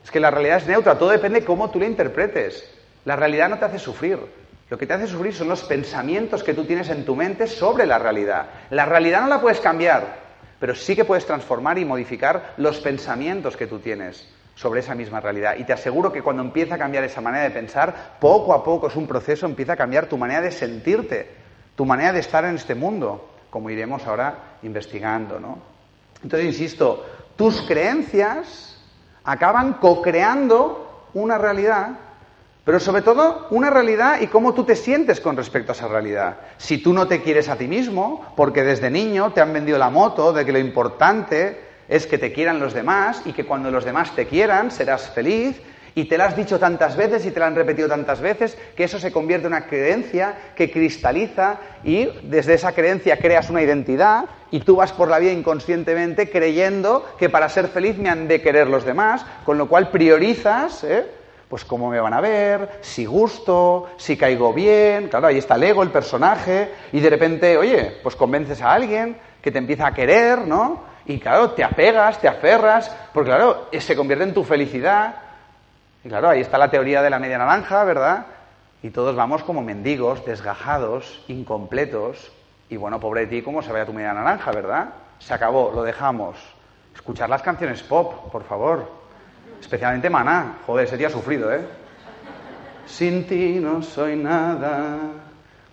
Es que la realidad es neutra, todo depende de cómo tú la interpretes. La realidad no te hace sufrir. Lo que te hace sufrir son los pensamientos que tú tienes en tu mente sobre la realidad. La realidad no la puedes cambiar, pero sí que puedes transformar y modificar los pensamientos que tú tienes sobre esa misma realidad. Y te aseguro que cuando empieza a cambiar esa manera de pensar, poco a poco es un proceso, empieza a cambiar tu manera de sentirte, tu manera de estar en este mundo, como iremos ahora investigando, ¿no? Entonces, insisto, tus creencias acaban co-creando una realidad pero sobre todo, una realidad y cómo tú te sientes con respecto a esa realidad. Si tú no te quieres a ti mismo, porque desde niño te han vendido la moto de que lo importante es que te quieran los demás y que cuando los demás te quieran serás feliz, y te lo has dicho tantas veces y te lo han repetido tantas veces que eso se convierte en una creencia que cristaliza y desde esa creencia creas una identidad y tú vas por la vida inconscientemente creyendo que para ser feliz me han de querer los demás, con lo cual priorizas ¿eh? Pues cómo me van a ver, si gusto, si caigo bien, claro, ahí está el ego, el personaje, y de repente, oye, pues convences a alguien que te empieza a querer, ¿no? Y claro, te apegas, te aferras, porque claro, se convierte en tu felicidad. Y claro, ahí está la teoría de la media naranja, ¿verdad? Y todos vamos como mendigos, desgajados, incompletos. Y bueno, pobre de ti, ¿cómo se vaya tu media naranja, verdad? Se acabó, lo dejamos. Escuchar las canciones pop, por favor. Especialmente Maná. Joder, ese día ha sufrido, ¿eh? Sin ti no soy nada,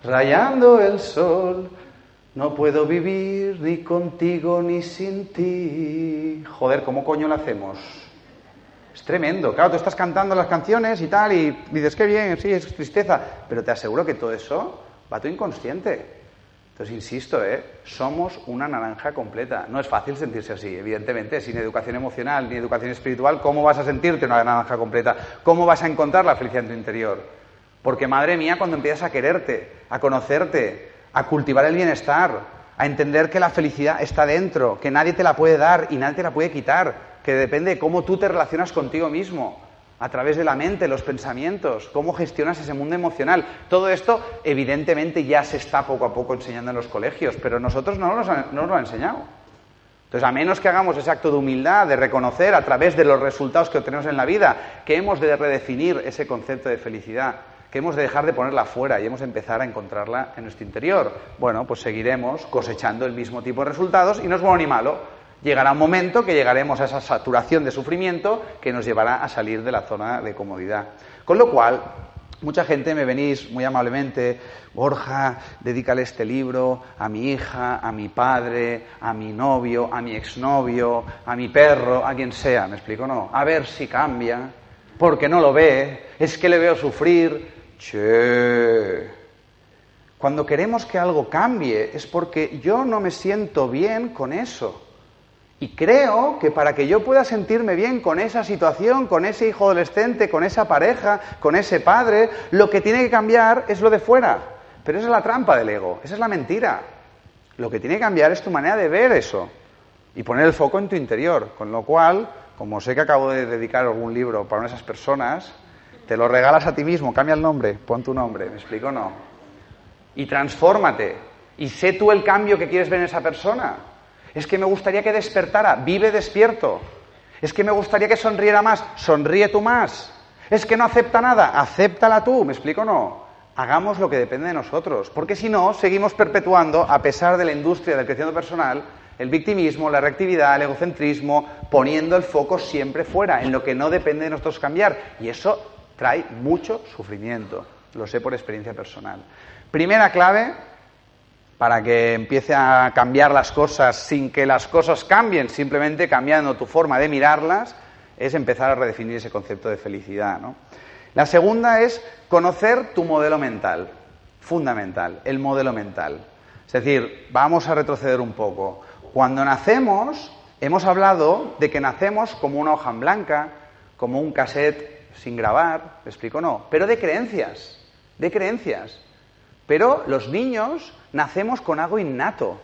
rayando el sol. No puedo vivir ni contigo ni sin ti. Joder, ¿cómo coño lo hacemos? Es tremendo. Claro, tú estás cantando las canciones y tal, y dices, qué bien, sí, es tristeza. Pero te aseguro que todo eso va a tu inconsciente. Entonces, insisto, ¿eh? somos una naranja completa. No es fácil sentirse así, evidentemente. Sin educación emocional ni educación espiritual, ¿cómo vas a sentirte una naranja completa? ¿Cómo vas a encontrar la felicidad en tu interior? Porque, madre mía, cuando empiezas a quererte, a conocerte, a cultivar el bienestar, a entender que la felicidad está dentro, que nadie te la puede dar y nadie te la puede quitar, que depende de cómo tú te relacionas contigo mismo, a través de la mente, los pensamientos, cómo gestionas ese mundo emocional. Todo esto, evidentemente, ya se está poco a poco enseñando en los colegios, pero nosotros no nos, no nos lo han enseñado. Entonces, a menos que hagamos ese acto de humildad, de reconocer a través de los resultados que obtenemos en la vida, que hemos de redefinir ese concepto de felicidad, que hemos de dejar de ponerla fuera y hemos de empezar a encontrarla en nuestro interior. Bueno, pues seguiremos cosechando el mismo tipo de resultados y no es bueno ni malo llegará un momento que llegaremos a esa saturación de sufrimiento que nos llevará a salir de la zona de comodidad. Con lo cual, mucha gente me venís muy amablemente, Borja, dedícale este libro a mi hija, a mi padre, a mi novio, a mi exnovio, a mi perro, a quien sea, ¿me explico? No, a ver si cambia, porque no lo ve, es que le veo sufrir. Che. Cuando queremos que algo cambie es porque yo no me siento bien con eso. Y creo que para que yo pueda sentirme bien con esa situación, con ese hijo adolescente, con esa pareja, con ese padre, lo que tiene que cambiar es lo de fuera. Pero esa es la trampa del ego, esa es la mentira. Lo que tiene que cambiar es tu manera de ver eso y poner el foco en tu interior. Con lo cual, como sé que acabo de dedicar algún libro para esas personas, te lo regalas a ti mismo, cambia el nombre, pon tu nombre, ¿me explico o no? Y transfórmate. Y sé tú el cambio que quieres ver en esa persona. Es que me gustaría que despertara, vive despierto. Es que me gustaría que sonriera más, sonríe tú más. Es que no acepta nada, acéptala tú, ¿me explico o no? Hagamos lo que depende de nosotros, porque si no, seguimos perpetuando, a pesar de la industria del crecimiento personal, el victimismo, la reactividad, el egocentrismo, poniendo el foco siempre fuera, en lo que no depende de nosotros cambiar. Y eso trae mucho sufrimiento, lo sé por experiencia personal. Primera clave, para que empiece a cambiar las cosas sin que las cosas cambien, simplemente cambiando tu forma de mirarlas, es empezar a redefinir ese concepto de felicidad. La segunda es conocer tu modelo mental, fundamental, el modelo mental. Es decir, vamos a retroceder un poco. Cuando nacemos, hemos hablado de que nacemos como una hoja en blanca, como un cassette sin grabar, ¿me explico? No, pero de creencias, de creencias. Pero los niños nacemos con algo innato.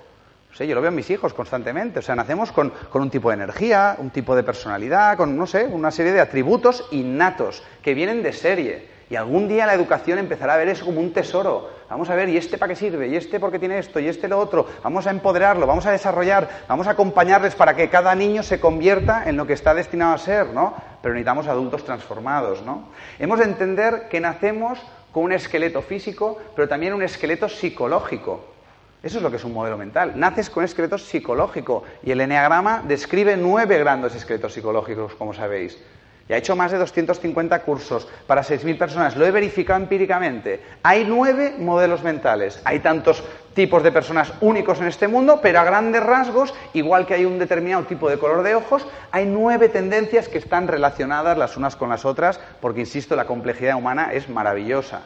yo lo veo en mis hijos constantemente. O sea, nacemos con, un tipo de energía, un tipo de personalidad, con, no sé, una serie de atributos innatos que vienen de serie. Y algún día la educación empezará a ver eso como un tesoro. Vamos a ver, ¿y este para qué sirve? ¿Y este por qué tiene esto? ¿Y este lo otro? Vamos a empoderarlo, vamos a desarrollar, vamos a acompañarles para que cada niño se convierta en lo que está destinado a ser, ¿no? Pero necesitamos adultos transformados, ¿no? Hemos de entender que nacemos con un esqueleto físico, pero también un esqueleto psicológico. Eso es lo que es un modelo mental. Naces con esqueleto psicológico y el eneagrama describe nueve grandes esqueletos psicológicos, como sabéis. Y ha hecho más de 250 cursos para 6.000 personas. Lo he verificado empíricamente. Hay nueve modelos mentales. Hay tantos tipos de personas únicos en este mundo, pero a grandes rasgos, igual que hay un determinado tipo de color de ojos, hay nueve tendencias que están relacionadas las unas con las otras, porque, insisto, la complejidad humana es maravillosa.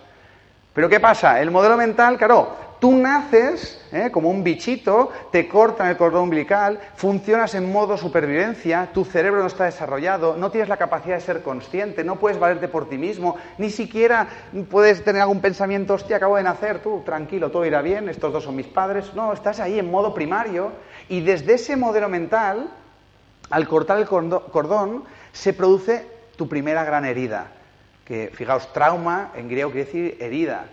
Pero ¿qué pasa? El modelo mental, claro, tú naces ¿eh? como un bichito, te cortan el cordón umbilical, funcionas en modo supervivencia, tu cerebro no está desarrollado, no tienes la capacidad de ser consciente, no puedes valerte por ti mismo, ni siquiera puedes tener algún pensamiento, hostia, acabo de nacer, tú, tranquilo, todo irá bien, estos dos son mis padres. No, estás ahí en modo primario y desde ese modelo mental, al cortar el cordón, se produce tu primera gran herida que, fijaos, trauma en griego quiere decir herida,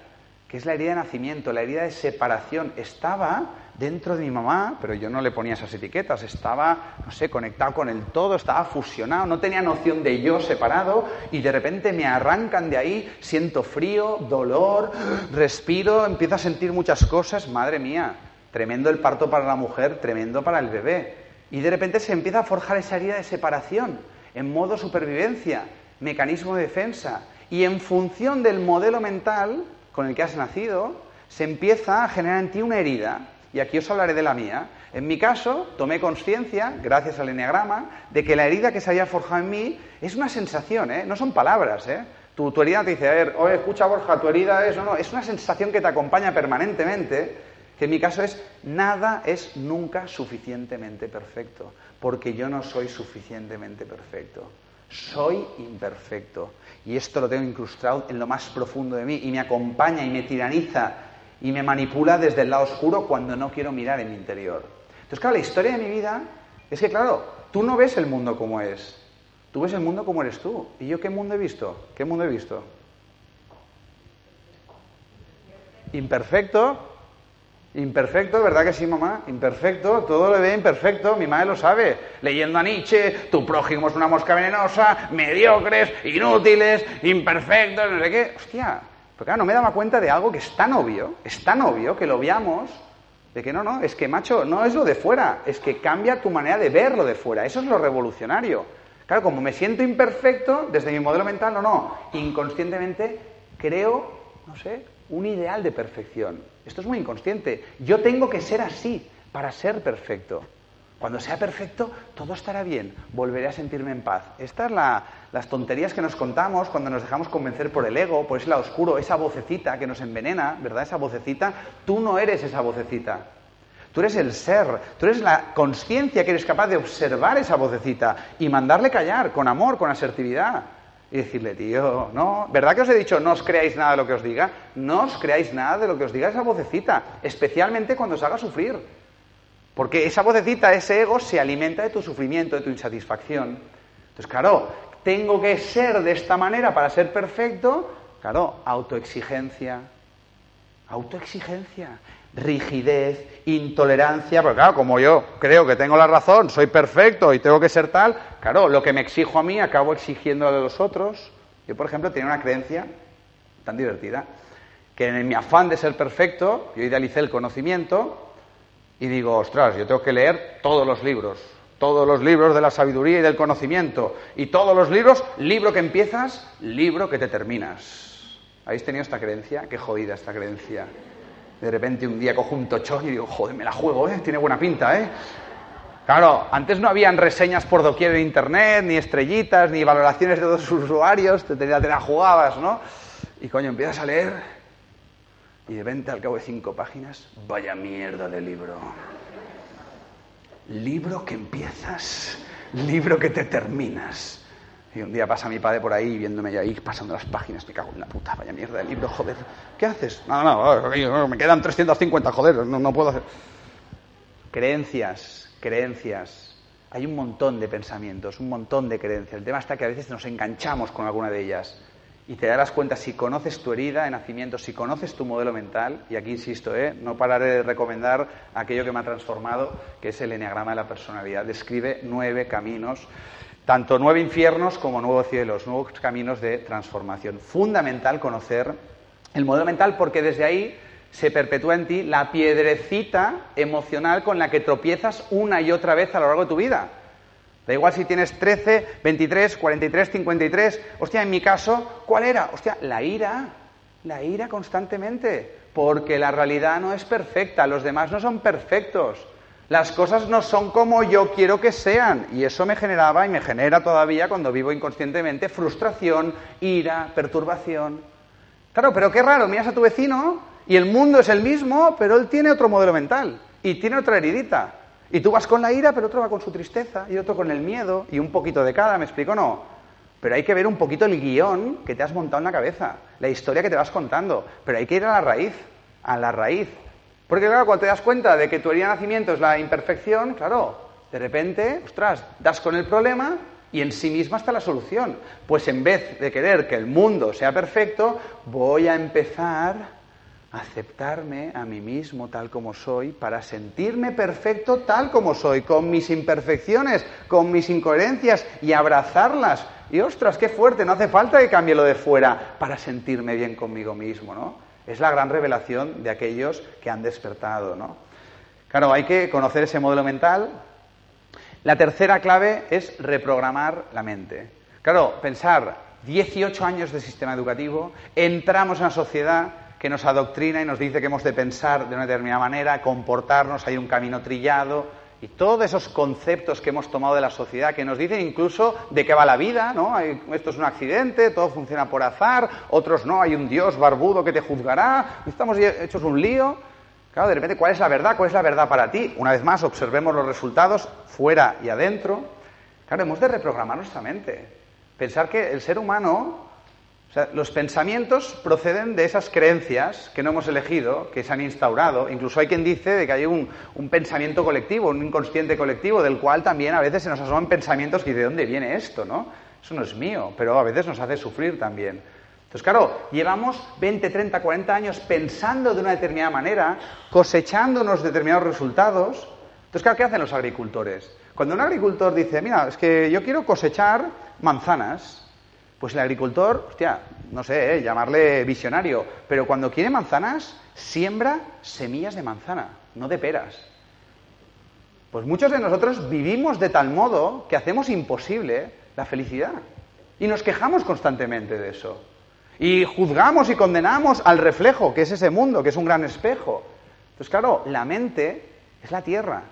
que es la herida de nacimiento, la herida de separación. Estaba dentro de mi mamá, pero yo no le ponía esas etiquetas, estaba, no sé, conectado con el todo, estaba fusionado, no tenía noción de yo separado y de repente me arrancan de ahí, siento frío, dolor, respiro, empiezo a sentir muchas cosas, madre mía, tremendo el parto para la mujer, tremendo para el bebé. Y de repente se empieza a forjar esa herida de separación, en modo supervivencia mecanismo de defensa. Y en función del modelo mental con el que has nacido, se empieza a generar en ti una herida. Y aquí os hablaré de la mía. En mi caso, tomé conciencia, gracias al enneagrama, de que la herida que se había forjado en mí es una sensación, ¿eh? no son palabras. ¿eh? Tu, tu, herida te dice, a ver, oye, escucha Borja, tu herida es o no, es una sensación que te acompaña permanentemente, que en mi caso es, nada es nunca suficientemente perfecto, porque yo no soy suficientemente perfecto. Soy imperfecto. Y esto lo tengo incrustado en lo más profundo de mí y me acompaña y me tiraniza y me manipula desde el lado oscuro cuando no quiero mirar en mi interior. Entonces, claro, la historia de mi vida es que, claro, tú no ves el mundo como es. Tú ves el mundo como eres tú. ¿Y yo qué mundo he visto? ¿Qué mundo he visto? Imperfecto, Imperfecto, ¿verdad que sí, mamá? Imperfecto, todo lo ve imperfecto, mi madre lo sabe. Leyendo a Nietzsche, tu prójimo es una mosca venenosa, mediocres, inútiles, imperfectos, no sé qué. Hostia, pero claro, no me daba cuenta de algo que es tan obvio, es tan obvio que lo veamos, de que no, no, es que macho, no es lo de fuera, es que cambia tu manera de ver lo de fuera, eso es lo revolucionario. Claro, como me siento imperfecto, desde mi modelo mental o no, inconscientemente creo, no sé, un ideal de perfección. Esto es muy inconsciente. Yo tengo que ser así para ser perfecto. Cuando sea perfecto, todo estará bien, volveré a sentirme en paz. Estas son las tonterías que nos contamos cuando nos dejamos convencer por el ego, por ese lado oscuro, esa vocecita que nos envenena, ¿verdad? Esa vocecita. Tú no eres esa vocecita. Tú eres el ser, tú eres la conciencia que eres capaz de observar esa vocecita y mandarle callar con amor, con asertividad y decirle, tío, no, ¿verdad que os he dicho no os creáis nada de lo que os diga? No os creáis nada de lo que os diga esa vocecita, especialmente cuando os haga sufrir. Porque esa vocecita, ese ego, se alimenta de tu sufrimiento, de tu insatisfacción. Entonces, claro, tengo que ser de esta manera para ser perfecto. Claro, autoexigencia. Autoexigencia rigidez, intolerancia, porque claro, como yo creo que tengo la razón, soy perfecto y tengo que ser tal, claro, lo que me exijo a mí acabo exigiendo a los otros. Yo, por ejemplo, tenía una creencia tan divertida, que en mi afán de ser perfecto, yo idealicé el conocimiento y digo, ostras, yo tengo que leer todos los libros, todos los libros de la sabiduría y del conocimiento, y todos los libros, libro que empiezas, libro que te terminas. ¿Habéis tenido esta creencia? Qué jodida esta creencia. De repente un día cojo un tochón y digo, joder, me la juego, ¿eh? Tiene buena pinta, ¿eh? Claro, antes no habían reseñas por doquier en internet, ni estrellitas, ni valoraciones de otros *laughs* usuarios, te, te, la jugabas, ¿no? Y coño, empiezas a leer y de repente al cabo de cinco páginas, vaya mierda de libro. Libro que empiezas, libro que te terminas. Y un día pasa mi padre por ahí viéndome ahí pasando las páginas, me cago en la puta, vaya mierda de libro, joder. ¿Qué haces? No, no, me quedan 350, joder, no, no puedo hacer. Creencias, creencias. Hay un montón de pensamientos, un montón de creencias. El tema está que a veces nos enganchamos con alguna de ellas. Y te darás cuenta si conoces tu herida de nacimiento, si conoces tu modelo mental, y aquí insisto, ¿eh? no pararé de recomendar aquello que me ha transformado, que es el enneagrama de la personalidad. Describe nueve caminos tanto nueve infiernos como nuevos cielos, nuevos caminos de transformación. Fundamental conocer El modelo mental porque desde ahí se perpetúa en ti la piedrecita emocional con la que tropiezas una y otra vez a lo largo de tu vida. Da igual si tienes 13, 23, 43, 53. Hostia, en mi caso, ¿cuál era? Hostia, la ira. La ira constantemente. Porque la realidad no es perfecta. Los demás no son perfectos. Las cosas no son como yo quiero que sean. Y eso me generaba y me genera todavía cuando vivo inconscientemente frustración, ira, perturbación. Claro, pero qué raro, miras a tu vecino y el mundo es el mismo, pero él tiene otro modelo mental y tiene otra heridita. Y tú vas con la ira, pero otro va con su tristeza y otro con el miedo y un poquito de cada, ¿me explico? No. Pero hay que ver un poquito el guion que te has montado en la cabeza, la historia que te vas contando. Pero hay que ir a la raíz, a la raíz. Porque claro, cuando te das cuenta de que tu herida de nacimiento es la imperfección, claro, de repente, ostras, das con el problema y en sí misma está la solución. Pues en vez de querer que el mundo sea perfecto, voy a empezar aceptarme a mí mismo tal como soy para sentirme perfecto tal como soy, con mis imperfecciones, con mis incoherencias y abrazarlas. Y ostras, qué fuerte, no hace falta que cambie lo de fuera para sentirme bien conmigo mismo, ¿no? Es la gran revelación de aquellos que han despertado, ¿no? Claro, hay que conocer ese modelo mental. La tercera clave es reprogramar la mente. Claro, pensar 18 años de sistema educativo, entramos en la sociedad, que nos adoctrina y nos dice que hemos de pensar de una determinada manera, comportarnos, hay un camino trillado, y todos esos conceptos que hemos tomado de la sociedad, que nos dicen incluso de qué va la vida, ¿no? esto es un accidente, todo funciona por azar, otros no, hay un Dios barbudo que te juzgará, estamos hechos un lío. Claro, de repente, ¿cuál es la verdad? ¿Cuál es la verdad para ti? Una vez más, observemos los resultados fuera y adentro. Claro, hemos de reprogramar nuestra mente. Pensar que el ser humano o sea, los pensamientos proceden de esas creencias que no hemos elegido, que se han instaurado. Incluso hay quien dice de que hay un, pensamiento colectivo, un inconsciente colectivo, del cual también a veces se nos asoman pensamientos que de dónde viene esto, ¿no? Eso no es mío, pero a veces nos hace sufrir también. Entonces, claro, llevamos 20, 30, 40 años pensando de una determinada manera, cosechando unos determinados resultados. Entonces, claro, ¿qué hacen los agricultores? Cuando un agricultor dice, mira, es que yo quiero cosechar manzanas, pues el agricultor, hostia, no sé, eh, llamarle visionario, pero cuando quiere manzanas, siembra semillas de manzana, no de peras. Pues muchos de nosotros vivimos de tal modo que hacemos imposible la felicidad. Y nos quejamos constantemente de eso. Y juzgamos y condenamos al reflejo, que es ese mundo, que es un gran espejo. Entonces, claro, la mente es la tierra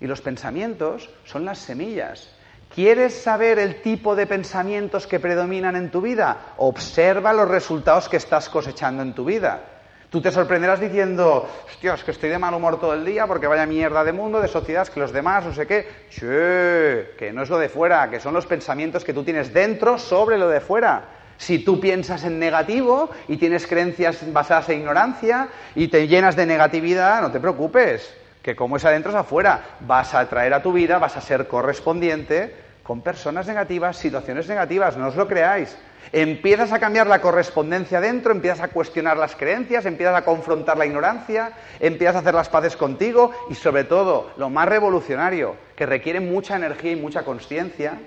y los pensamientos son las semillas. ¿Quieres saber el tipo de pensamientos que predominan en tu vida? Observa los resultados que estás cosechando en tu vida. Tú te sorprenderás diciendo, hostia, es que estoy de mal humor todo el día porque vaya mierda de mundo, de sociedad, que los demás, no sé qué. Che, que no es lo de fuera, que son los pensamientos que tú tienes dentro sobre lo de fuera. Si tú piensas en negativo y tienes creencias basadas en ignorancia y te llenas de negatividad, no te preocupes, que como es adentro es afuera. Vas a atraer a tu vida, vas a ser correspondiente con personas negativas, situaciones negativas, no os lo creáis. Empiezas a cambiar la correspondencia dentro, empiezas a cuestionar las creencias, empiezas a confrontar la ignorancia, empiezas a hacer las paces contigo y sobre todo, lo más revolucionario, que requiere mucha energía y mucha conciencia,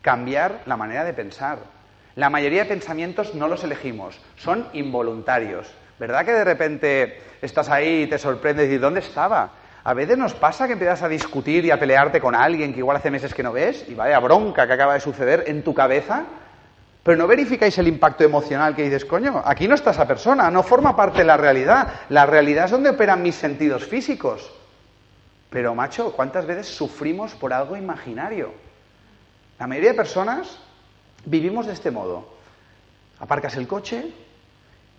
cambiar la manera de pensar. La mayoría de pensamientos no los elegimos, son involuntarios. ¿Verdad que de repente estás ahí y te sorprendes y dices, ¿dónde estaba? A veces nos pasa que empiezas a discutir y a pelearte con alguien que igual hace meses que no ves y vaya bronca que acaba de suceder en tu cabeza, pero no verificáis el impacto emocional que dices, coño, aquí no está esa persona, no forma parte de la realidad. La realidad es donde operan mis sentidos físicos. Pero, macho, ¿cuántas veces sufrimos por algo imaginario? La mayoría de personas vivimos de este modo. Aparcas el coche,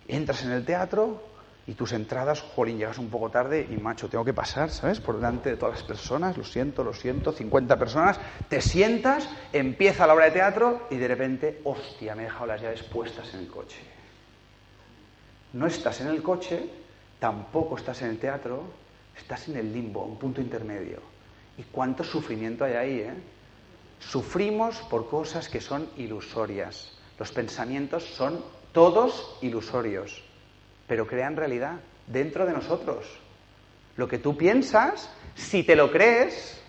entras en el teatro, y tus entradas, jolín, llegas un poco tarde y macho, tengo que pasar, ¿sabes? Por delante de todas las personas, lo siento, lo siento, 50 personas, te sientas, empieza la obra de teatro y de repente, hostia, me he dejado las llaves puestas en el coche. No estás en el coche, tampoco estás en el teatro, estás en el limbo, un punto intermedio. ¿Y cuánto sufrimiento hay ahí, eh? Sufrimos por cosas que son ilusorias. Los pensamientos son todos ilusorios pero crean realidad dentro de nosotros. Lo que tú piensas, si te lo crees,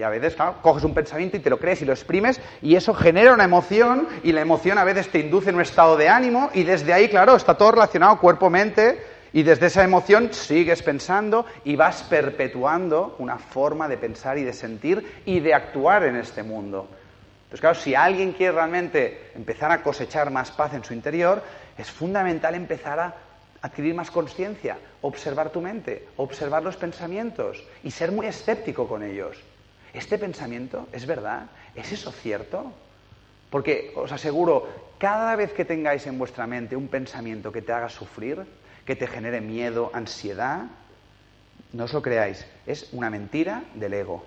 Y a veces, claro, coges un pensamiento y te lo crees y lo exprimes y eso genera una emoción y la emoción a veces te induce en un estado de ánimo y desde ahí, claro, está todo relacionado cuerpo-mente y desde esa emoción sigues pensando y vas perpetuando una forma de pensar y de sentir y de actuar en este mundo. Entonces, claro, si alguien quiere realmente empezar a cosechar más paz en su interior, es fundamental empezar a adquirir más conciencia, observar tu mente, observar los pensamientos y ser muy escéptico con ellos. ¿Este pensamiento es verdad? ¿Es eso cierto? Porque os aseguro, cada vez que tengáis en vuestra mente un pensamiento que te haga sufrir, que te genere miedo, ansiedad, no os lo creáis, es una mentira del ego.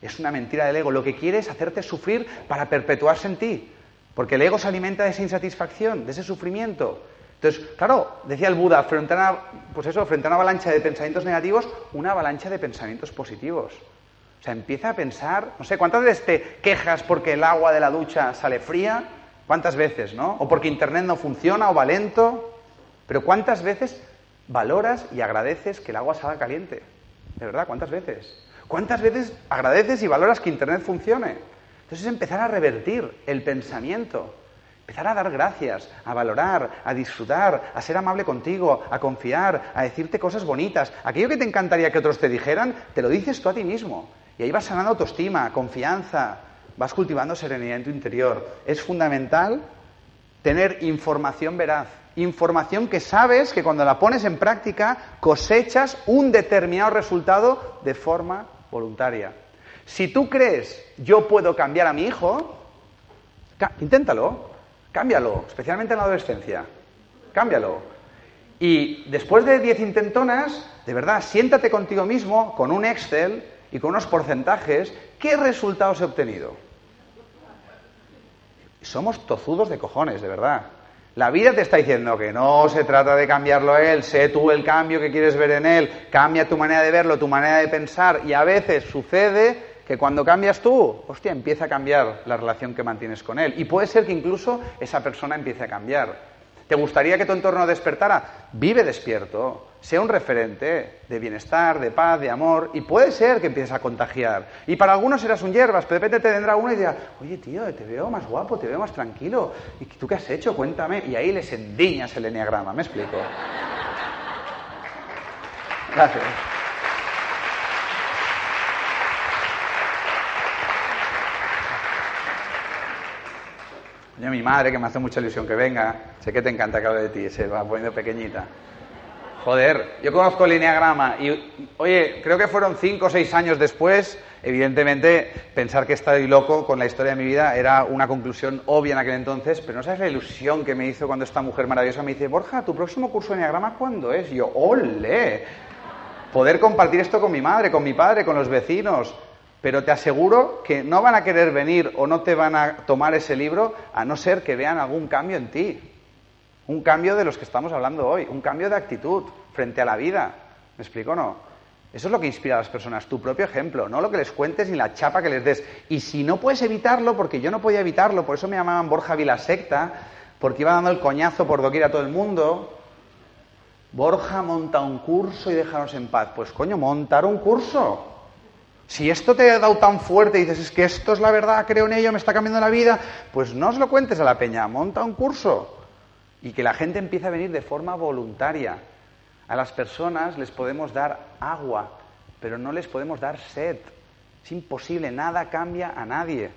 Es una mentira del ego. Lo que quiere es hacerte sufrir para perpetuarse en ti. Porque el ego se alimenta de esa insatisfacción, de ese sufrimiento. Entonces, claro, decía el Buda, frente a una, pues eso, frente a una avalancha de pensamientos negativos, una avalancha de pensamientos positivos. O sea, empieza a pensar, no sé, ¿cuántas veces te quejas porque el agua de la ducha sale fría? ¿Cuántas veces, no? O porque Internet no funciona o va lento. Pero ¿cuántas veces valoras y agradeces que el agua salga caliente? ¿De verdad? ¿Cuántas veces? ¿Cuántas veces agradeces y valoras que Internet funcione? Entonces es empezar a revertir el pensamiento, empezar a dar gracias, a valorar, a disfrutar, a ser amable contigo, a confiar, a decirte cosas bonitas. Aquello que te encantaría que otros te dijeran, te lo dices tú a ti mismo. Y ahí vas sanando autoestima, confianza, vas cultivando serenidad en tu interior. Es fundamental tener información veraz, información que sabes que cuando la pones en práctica cosechas un determinado resultado de forma voluntaria. Si tú crees yo puedo cambiar a mi hijo, inténtalo, cámbialo, especialmente en la adolescencia, cámbialo. Y después de 10 intentonas, de verdad, siéntate contigo mismo con un Excel y con unos porcentajes, ¿qué resultados he obtenido? Somos tozudos de cojones, de verdad. La vida te está diciendo que no se trata de cambiarlo a él, sé tú el cambio que quieres ver en él, cambia tu manera de verlo, tu manera de pensar, y a veces sucede que cuando cambias tú, hostia, empieza a cambiar la relación que mantienes con él. Y puede ser que incluso esa persona empiece a cambiar. ¿Te gustaría que tu entorno despertara? Vive despierto, sea un referente de bienestar, de paz, de amor, y puede ser que empieces a contagiar. Y para algunos serás un hierbas, pero de repente te vendrá uno y dirá, oye tío, te veo más guapo, te veo más tranquilo, ¿y tú qué has hecho? Cuéntame. Y ahí les endiñas el enneagrama, ¿me explico? *laughs* Gracias. Mi madre, que me hace mucha ilusión que venga, sé que te encanta que hable de ti, se va poniendo pequeñita. Joder, yo conozco el lineagrama y, oye, creo que fueron cinco o seis años después, evidentemente, pensar que estoy loco con la historia de mi vida era una conclusión obvia en aquel entonces, pero no sabes la ilusión que me hizo cuando esta mujer maravillosa me dice, Borja, ¿tu próximo curso de lineagrama cuándo es? Y yo, ¡ole! Poder compartir esto con mi madre, con mi padre, con los vecinos, pero te aseguro que no van a querer venir o no te van a tomar ese libro a no ser que vean algún cambio en ti. Un cambio de los que estamos hablando hoy, un cambio de actitud frente a la vida. ¿Me explico o no? Eso es lo que inspira a las personas, tu propio ejemplo, no lo que les cuentes ni la chapa que les des. Y si no puedes evitarlo, porque yo no podía evitarlo, por eso me llamaban Borja Vilasecta, porque iba dando el coñazo por doquier a todo el mundo. Borja monta un curso y déjanos en paz. Pues coño, montar un curso. Si esto te ha dado tan fuerte y dices, es que esto es la verdad, creo en ello, me está cambiando la vida, pues no os lo cuentes a la peña, monta un curso y que la gente empiece a venir de forma voluntaria. A las personas les podemos dar agua, pero no les podemos dar sed. Es imposible, nada cambia a nadie.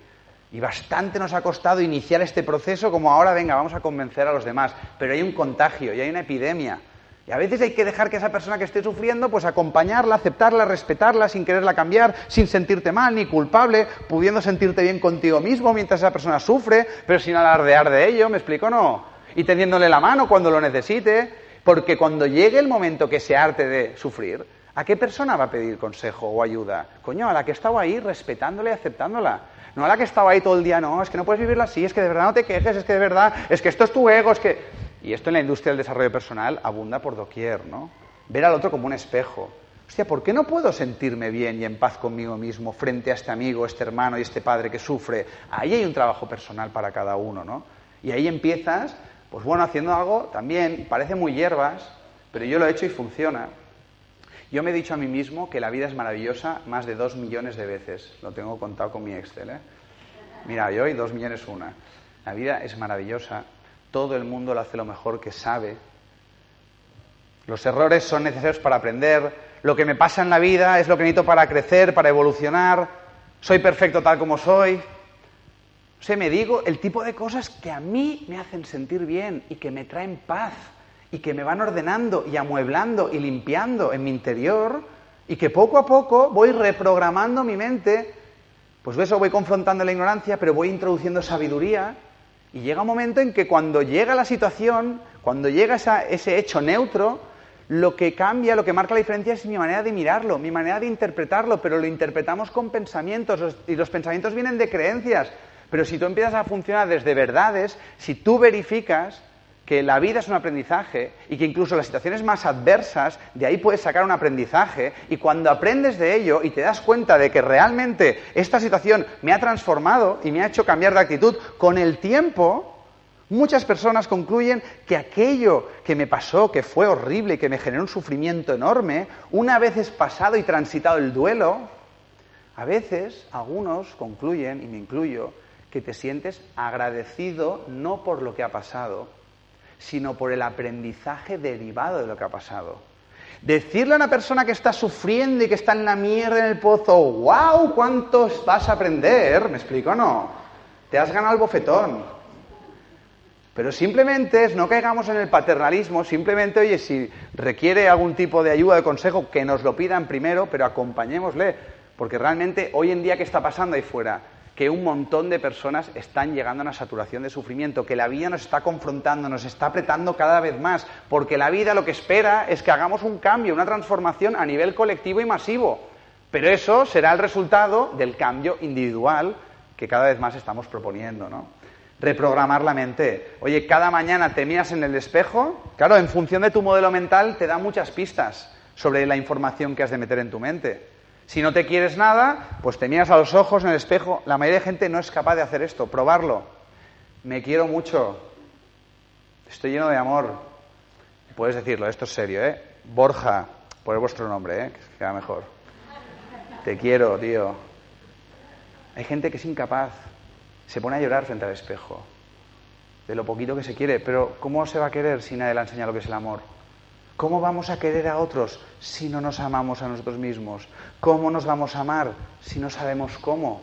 Y bastante nos ha costado iniciar este proceso como ahora, venga, vamos a convencer a los demás. Pero hay un contagio y hay una epidemia. Y a veces hay que dejar que esa persona que esté sufriendo, pues acompañarla, aceptarla, respetarla, sin quererla cambiar, sin sentirte mal ni culpable, pudiendo sentirte bien contigo mismo mientras esa persona sufre, pero sin alardear de ello, ¿me explico no? Y teniéndole la mano cuando lo necesite, porque cuando llegue el momento que se arte de sufrir, ¿a qué persona va a pedir consejo o ayuda? Coño, a la que estaba ahí respetándola y aceptándola. No a la que estaba ahí todo el día, no, es que no puedes vivirla así, es que de verdad no te quejes, es que de verdad, es que esto es tu ego, es que... Y esto en la industria del desarrollo personal abunda por doquier, ¿no? Ver al otro como un espejo. Hostia, ¿por qué no puedo sentirme bien y en paz conmigo mismo frente a este amigo, este hermano y este padre que sufre? Ahí hay un trabajo personal para cada uno, ¿no? Y ahí empiezas, pues bueno, haciendo algo también, parece muy hierbas, pero yo lo he hecho y funciona. Yo me he dicho a mí mismo que la vida es maravillosa más de dos millones de veces. Lo tengo contado con mi Excel. ¿eh? Mira, yo hoy dos millones una. La vida es maravillosa. Todo el mundo lo hace lo mejor que sabe. Los errores son necesarios para aprender. Lo que me pasa en la vida es lo que necesito para crecer, para evolucionar. Soy perfecto tal como soy. O me digo el tipo de cosas que a mí me hacen sentir bien y que me traen paz y que me van ordenando y amueblando y limpiando en mi interior y que poco a poco voy reprogramando mi mente, pues eso voy confrontando la ignorancia, pero voy introduciendo sabiduría y llega un momento en que cuando llega la situación, cuando llega ese hecho neutro, lo que cambia, lo que marca la diferencia es mi manera de mirarlo, mi manera de interpretarlo, pero lo interpretamos con pensamientos y los pensamientos vienen de creencias. Pero si tú empiezas a funcionar desde verdades, si tú verificas, que la vida es un aprendizaje y que incluso las situaciones más adversas, de ahí puedes sacar un aprendizaje y cuando aprendes de ello y te das cuenta de que realmente esta situación me ha transformado y me ha hecho cambiar de actitud, con el tiempo muchas personas concluyen que aquello que me pasó, que fue horrible que me generó un sufrimiento enorme, una vez es pasado y transitado el duelo, a veces algunos concluyen, y me incluyo, que te sientes agradecido no por lo que ha pasado, sino por el aprendizaje derivado de lo que ha pasado. Decirle a una persona que está sufriendo y que está en la mierda en el pozo, wow, ¿cuánto vas a aprender? ¿Me explico no? Te has ganado el bofetón. Pero simplemente no caigamos en el paternalismo, simplemente, oye, si requiere algún tipo de ayuda, de consejo, que nos lo pidan primero, pero acompañémosle. Porque realmente hoy en día, ¿qué está pasando ahí fuera? Que un montón de personas están llegando a una saturación de sufrimiento, que la vida nos está confrontando, nos está apretando cada vez más, porque la vida lo que espera es que hagamos un cambio, una transformación a nivel colectivo y masivo. Pero eso será el resultado del cambio individual que cada vez más estamos proponiendo, ¿no? Reprogramar la mente. Oye, cada mañana te miras en el espejo, claro, en función de tu modelo mental te da muchas pistas sobre la información que has de meter en tu mente. Si no te quieres nada, pues te miras a los ojos en el espejo. La mayoría de gente no es capaz de hacer esto. Probarlo. Me quiero mucho. Estoy lleno de amor. Puedes decirlo, esto es serio, ¿eh? Borja, por vuestro nombre, ¿eh? Que queda mejor. Te quiero, tío. Hay gente que es incapaz. Se pone a llorar frente al espejo. De lo poquito que se quiere. Pero ¿cómo se va a querer si nadie le ha enseñado lo que es el amor? ¿Cómo vamos a querer a otros si no nos amamos a nosotros mismos? ¿Cómo nos vamos a amar si no sabemos cómo?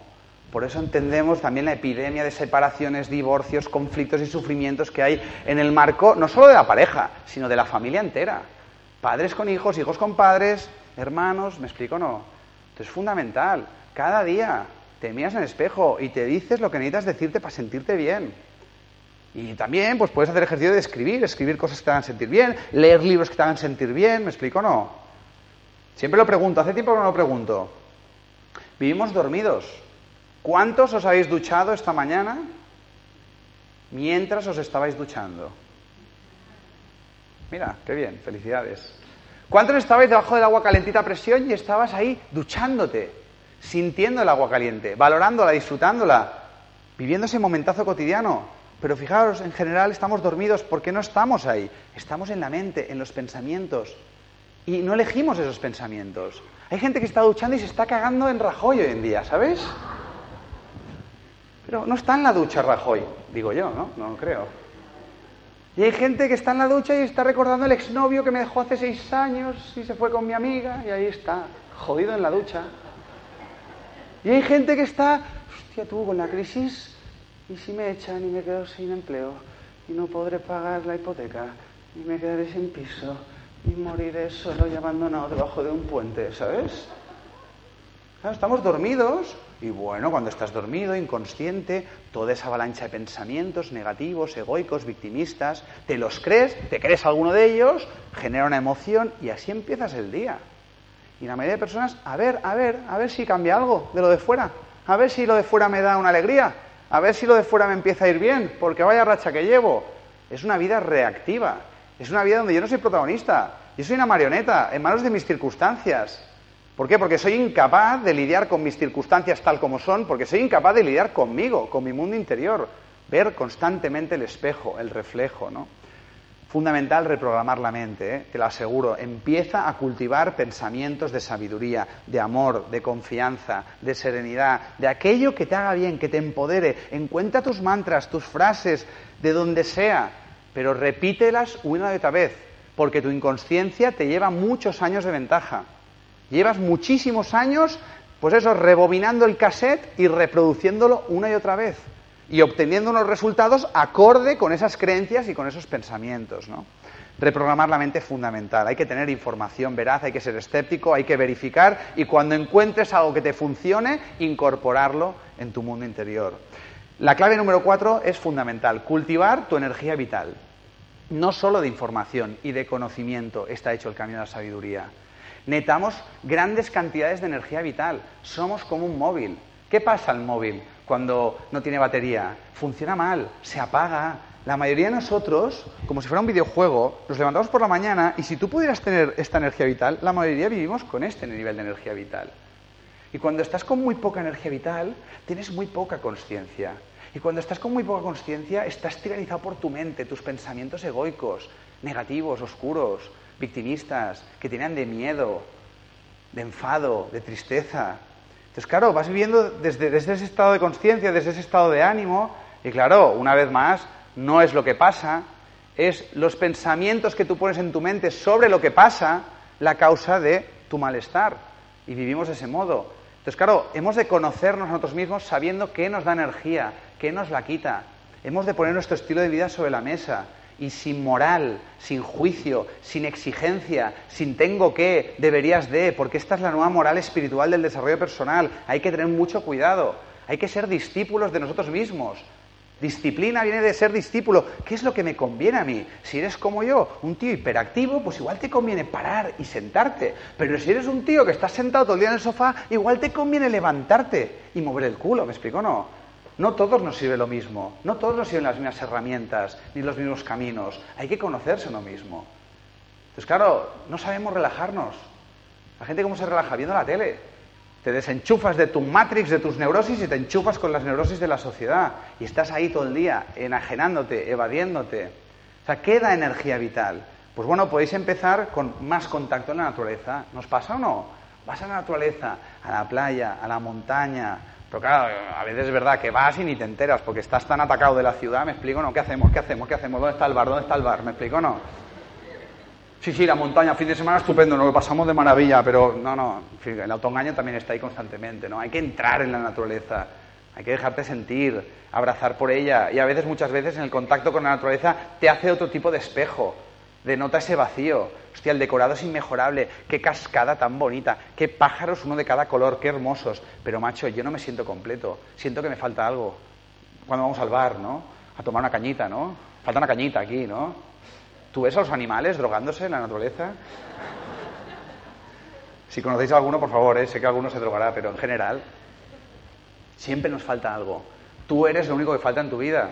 Por eso entendemos también la epidemia de separaciones, divorcios, conflictos y sufrimientos que hay en el marco no solo de la pareja, sino de la familia entera. Padres con hijos, hijos con padres, hermanos, ¿me explico o no? Esto es fundamental. Cada día te miras en el espejo y te dices lo que necesitas decirte para sentirte bien. Y también pues puedes hacer ejercicio de escribir, escribir cosas que te hagan sentir bien, leer libros que te hagan sentir bien, ¿me explico no? Siempre lo pregunto, hace tiempo que no lo pregunto. Vivimos dormidos. ¿Cuántos os habéis duchado esta mañana mientras os estabais duchando? Mira, qué bien, felicidades. ¿Cuántos estabais debajo del agua calentita a presión y estabas ahí duchándote, sintiendo el agua caliente, valorándola, disfrutándola, viviendo ese momentazo cotidiano? Pero fijaros, en general estamos dormidos porque no estamos ahí. Estamos en la mente, en los pensamientos. Y no elegimos esos pensamientos. Hay gente que está duchando y se está cagando en Rajoy hoy en día, ¿sabes? Pero no está en la ducha Rajoy, digo yo, ¿no? No lo creo. Y hay gente que está en la ducha y está recordando el exnovio que me dejó hace seis años y se fue con mi amiga y ahí está, jodido en la ducha. Y hay gente que está, hostia, tú con la crisis ¿Y si me echan y me quedo sin empleo? Y no podré pagar la hipoteca. Y me quedaré sin piso. Y moriré solo y abandonado debajo de un puente, ¿sabes? estamos dormidos y bueno, cuando estás dormido, inconsciente, toda esa avalancha de pensamientos negativos, egoicos, victimistas, te los crees, te crees alguno de ellos, genera una emoción y así empiezas el día. Y la mayoría de personas, a ver, a ver, a ver si cambia algo de lo de fuera, a ver si lo de fuera me da una alegría, a ver si lo de fuera me empieza a ir bien, porque vaya racha que llevo. Es una vida reactiva, es una vida donde yo no soy protagonista, yo soy una marioneta en manos de mis circunstancias. ¿Por qué? Porque soy incapaz de lidiar con mis circunstancias tal como son, porque soy incapaz de lidiar conmigo, con mi mundo interior, ver constantemente el espejo, el reflejo, ¿no? Fundamental reprogramar la mente, ¿eh? te lo aseguro. Empieza a cultivar pensamientos de sabiduría, de amor, de confianza, de serenidad, de aquello que te haga bien, que te empodere. Encuentra tus mantras, tus frases, de donde sea, pero repítelas una y otra vez, porque tu inconsciencia te lleva muchos años de ventaja. Llevas muchísimos años, pues eso, rebobinando el cassette y reproduciéndolo una y otra vez y obteniendo unos resultados acorde con esas creencias y con esos pensamientos. ¿no? Reprogramar la mente es fundamental. Hay que tener información veraz, hay que ser escéptico, hay que verificar y cuando encuentres algo que te funcione, incorporarlo en tu mundo interior. La clave número cuatro es fundamental, cultivar tu energía vital. No solo de información y de conocimiento está hecho el camino de la sabiduría. Necesitamos grandes cantidades de energía vital. Somos como un móvil. ¿Qué pasa al móvil? Cuando no tiene batería. Funciona mal, se apaga. La mayoría de nosotros, como si fuera un videojuego, nos levantamos por la mañana y si tú pudieras tener esta energía vital, la mayoría vivimos con este nivel de energía vital. Y cuando estás con muy poca energía vital, tienes muy poca conciencia. Y cuando estás con muy poca conciencia, estás tiralizado por tu mente, tus pensamientos egoicos, negativos, oscuros, victimistas, que tienen de miedo, de enfado, de tristeza, entonces, claro, vas viviendo desde, ese estado de conciencia, desde ese estado de ánimo, y claro, una vez más, no es lo que pasa, es los pensamientos que tú pones en tu mente sobre lo que pasa la causa de tu malestar. Y vivimos de ese modo. Entonces, claro, hemos de conocernos nosotros mismos sabiendo qué nos da energía, qué nos la quita. Hemos de poner nuestro estilo de vida sobre la mesa y sin moral, sin juicio, sin exigencia, sin tengo que, deberías de, porque esta es la nueva moral espiritual del desarrollo personal. Hay que tener mucho cuidado. Hay que ser discípulos de nosotros mismos. Disciplina viene de ser discípulo. ¿Qué es lo que me conviene a mí? Si eres como yo, un tío hiperactivo, pues igual te conviene parar y sentarte. Pero si eres un tío que estás sentado todo el día en el sofá, igual te conviene levantarte y mover el culo. ¿Me explico no? No todos nos sirve lo mismo, no todos nos sirven las mismas herramientas ni los mismos caminos. Hay que conocerse uno mismo. Entonces, claro, no sabemos relajarnos. La gente cómo se relaja viendo la tele. Te desenchufas de tu matrix, de tus neurosis y te enchufas con las neurosis de la sociedad. Y estás ahí todo el día, enajenándote, evadiéndote. O sea, ¿qué da energía vital? Pues bueno, podéis empezar con más contacto en la naturaleza. ¿Nos pasa o no? Vas a la naturaleza, a la playa, a la montaña, pero claro, a veces es verdad que vas y ni te enteras porque estás tan atacado de la ciudad, ¿me explico? ¿No? ¿Qué hacemos? ¿Qué hacemos? ¿Qué hacemos? ¿Dónde está el bar? ¿Dónde está el bar? ¿Me explico? ¿No? Sí, sí, la montaña, fin de semana estupendo, nos lo pasamos de maravilla, pero no, no, el autoengaño también está ahí constantemente, ¿no? Hay que entrar en la naturaleza, hay que dejarte sentir, abrazar por ella, y a veces, muchas veces, en el contacto con la naturaleza te hace otro tipo de espejo, denota ese vacío. Hostia, el decorado es inmejorable, qué cascada tan bonita, qué pájaros uno de cada color, qué hermosos. Pero macho, yo no me siento completo, siento que me falta algo. Cuando vamos al bar, ¿no? A tomar una cañita, ¿no? Falta una cañita aquí, ¿no? ¿Tú ves a los animales drogándose en la naturaleza? Si conocéis a alguno, por favor, ¿eh? sé que alguno se drogará, pero en general, siempre nos falta algo. Tú eres lo único que falta en tu vida.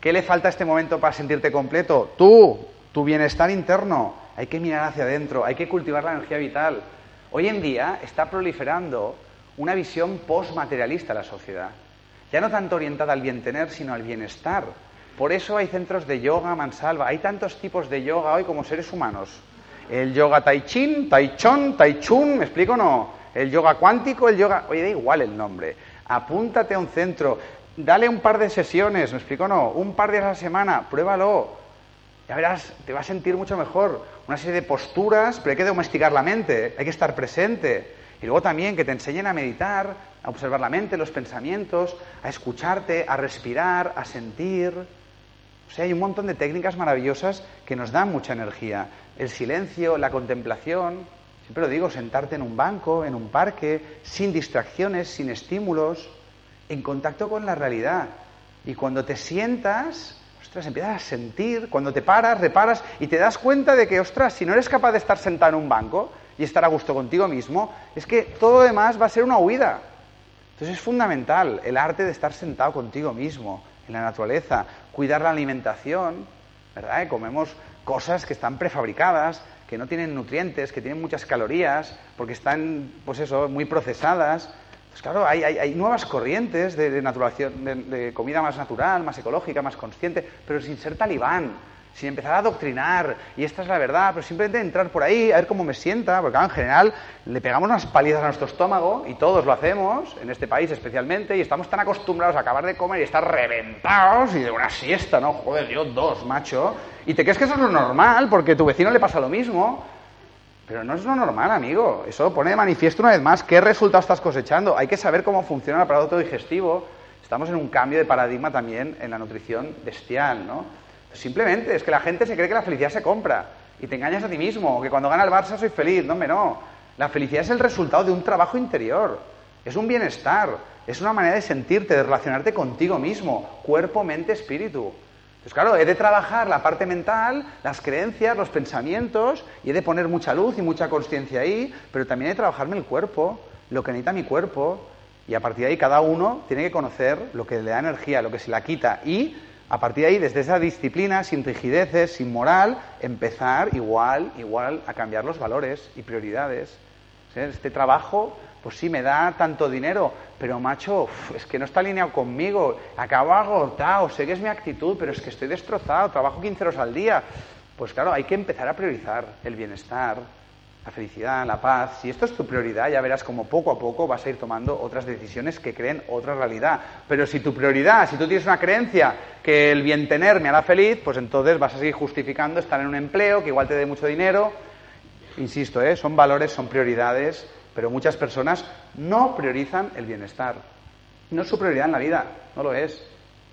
¿Qué le falta a este momento para sentirte completo? Tú, tu bienestar interno. Hay que mirar hacia adentro, hay que cultivar la energía vital. Hoy en día está proliferando una visión postmaterialista de la sociedad. Ya no tanto orientada al bien tener, sino al bienestar. Por eso hay centros de yoga mansalva. Hay tantos tipos de yoga hoy como seres humanos. El yoga tai chin, tai chon, tai chun, ¿me explico o no? El yoga cuántico, el yoga... Oye, da igual el nombre. Apúntate a un centro, dale un par de sesiones, ¿me explico o no? Un par de a la semana, pruébalo ya verás, te vas a sentir mucho mejor. Una serie de posturas, pero hay que domesticar la mente, hay que estar presente. Y luego también que te enseñen a meditar, a observar la mente, los pensamientos, a escucharte, a respirar, a sentir. O sea, hay un montón de técnicas maravillosas que nos dan mucha energía. El silencio, la contemplación, siempre lo digo, sentarte en un banco, en un parque, sin distracciones, sin estímulos, en contacto con la realidad. Y cuando te sientas, ostras, empiezas a sentir, cuando te paras, reparas y te das cuenta de que, ostras, si no eres capaz de estar sentado en un banco y estar a gusto contigo mismo, es que todo lo demás va a ser una huida. Entonces es fundamental el arte de estar sentado contigo mismo, en la naturaleza, cuidar la alimentación, ¿verdad? Comemos cosas que están prefabricadas, que no tienen nutrientes, que tienen muchas calorías, porque están, pues eso, muy procesadas. Pues claro, hay, nuevas corrientes de, de, de, comida más natural, más ecológica, más consciente, pero sin ser talibán. sin empezar a adoctrinar, y esta es la verdad, pero simplemente entrar por ahí, a ver cómo me sienta, porque en general le pegamos unas palizas a nuestro estómago, y todos lo hacemos, en este país especialmente, y estamos tan acostumbrados a acabar de comer y estar reventados, y de una siesta, ¿no? Joder, yo dos, macho, y te crees que eso es lo normal, porque a tu vecino le pasa lo mismo, pero no es lo normal, amigo. Eso pone de manifiesto una vez más qué resultados estás cosechando. Hay que saber cómo funciona el aparato digestivo. Estamos en un cambio de paradigma también en la nutrición bestial, ¿no? Simplemente es que la gente se cree que la felicidad se compra y te engañas a ti mismo, que cuando gana el Barça soy feliz. No, hombre, no. La felicidad es el resultado de un trabajo interior. Es un bienestar. Es una manera de sentirte, de relacionarte contigo mismo. Cuerpo, mente, espíritu. Pues claro, he de trabajar la parte mental, las creencias, los pensamientos, y he de poner mucha luz y mucha conciencia ahí, pero también he de trabajarme el cuerpo, lo que necesita mi cuerpo, y a partir de ahí cada uno tiene que conocer lo que le da energía, lo que se la quita, y a partir de ahí, desde esa disciplina, sin rigideces, sin moral, empezar igual, igual a cambiar los valores y prioridades. Este trabajo pues sí, me da tanto dinero, pero macho, es que no está alineado conmigo, acabo agotado, sé que es mi actitud, pero es que estoy destrozado, trabajo 15 horas al día. Pues claro, hay que empezar a priorizar el bienestar, la felicidad, la paz. Si esto es tu prioridad, ya verás como poco a poco vas a ir tomando otras decisiones que creen otra realidad. Pero si tu prioridad, si tú tienes una creencia que el bien tener me hará feliz, pues entonces vas a seguir justificando estar en un empleo que igual te dé mucho dinero. Insisto, ¿eh? son valores, son prioridades pero muchas personas no priorizan el bienestar. No es su prioridad en la vida, no lo es.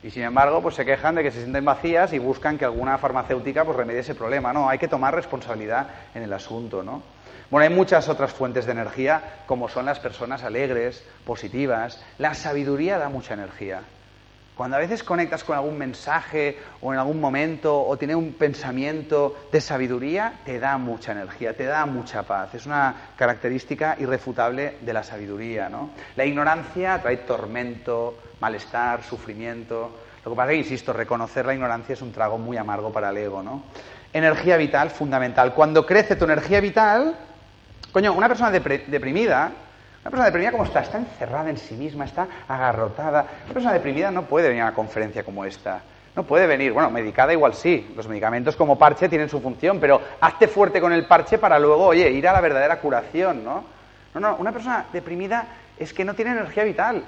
Y sin embargo, pues se quejan de que se sienten vacías y buscan que alguna farmacéutica pues remedie ese problema. No, hay que tomar responsabilidad en el asunto, ¿no? Bueno, hay muchas otras fuentes de energía, como son las personas alegres, positivas. La sabiduría da mucha energía. Cuando a veces conectas con algún mensaje o en algún momento o tienes un pensamiento de sabiduría, te da mucha energía, te da mucha paz. Es una característica irrefutable de la sabiduría. ¿no? La ignorancia trae tormento, malestar, sufrimiento. Lo que pasa es que, insisto, reconocer la ignorancia es un trago muy amargo para el ego. ¿no? Energía vital fundamental. Cuando crece tu energía vital, coño, una persona deprimida una persona deprimida, ¿cómo está? Está encerrada en sí misma, está agarrotada. Una persona deprimida no puede venir a una conferencia como esta. No puede venir, bueno, medicada igual sí, los medicamentos como parche tienen su función, pero hazte fuerte con el parche para luego, oye, ir a la verdadera curación, ¿no? No, no, una persona deprimida es que no tiene energía vital.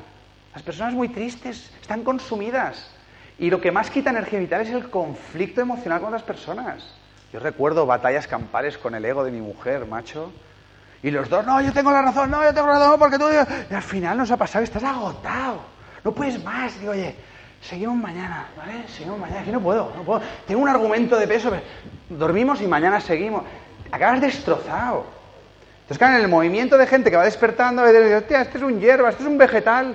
Las personas muy tristes están consumidas. Y lo que más quita energía vital es el conflicto emocional con las personas. Yo recuerdo batallas campales con el ego de mi mujer, macho. Y los dos, no, yo tengo la razón, no, yo tengo la razón, porque tú... Y al final nos ha pasado, estás agotado, no puedes más. Digo, oye, seguimos mañana, ¿vale? Seguimos mañana, aquí no puedo, no puedo. Tengo un argumento de peso, dormimos y mañana seguimos. Acabas destrozado. Entonces, claro, en el movimiento de gente que va despertando, hostia, este es un hierba, este es un vegetal.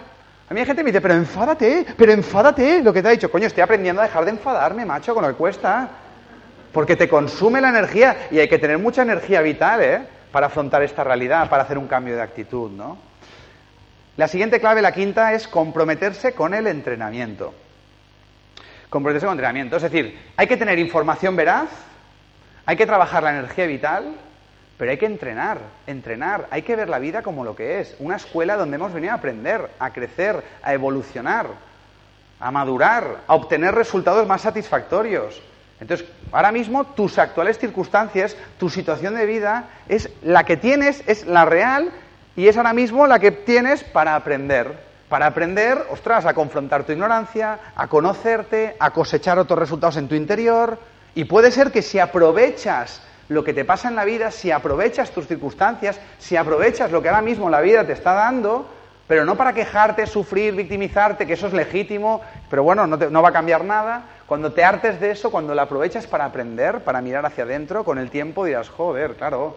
A mí hay gente que me dice, pero enfádate, pero enfádate, lo que te ha dicho. Coño, estoy aprendiendo a dejar de enfadarme, macho, con lo que cuesta. Porque te consume la energía y hay que tener mucha energía vital, ¿eh? Para afrontar esta realidad, para hacer un cambio de actitud, ¿no? La siguiente clave, la quinta, es comprometerse con el entrenamiento. Comprometerse con el entrenamiento. Es decir, hay que tener información veraz, hay que trabajar la energía vital, pero hay que entrenar, entrenar, hay que ver la vida como lo que es, una escuela donde hemos venido a aprender, a crecer, a evolucionar, a madurar, a obtener resultados más satisfactorios. Entonces, ahora mismo tus actuales circunstancias, tu situación de vida es la que tienes, es la real y es ahora mismo la que tienes para aprender. Para aprender, ostras, a confrontar tu ignorancia, a conocerte, a cosechar otros resultados en tu interior. Y puede ser que si aprovechas lo que te pasa en la vida, si aprovechas tus circunstancias, si aprovechas lo que ahora mismo la vida te está dando, pero no para quejarte, sufrir, victimizarte, que eso es legítimo, pero bueno, no, no va a cambiar nada, cuando te hartes de eso, cuando lo aprovechas para aprender, para mirar hacia adentro, con el tiempo dirás, joder, claro,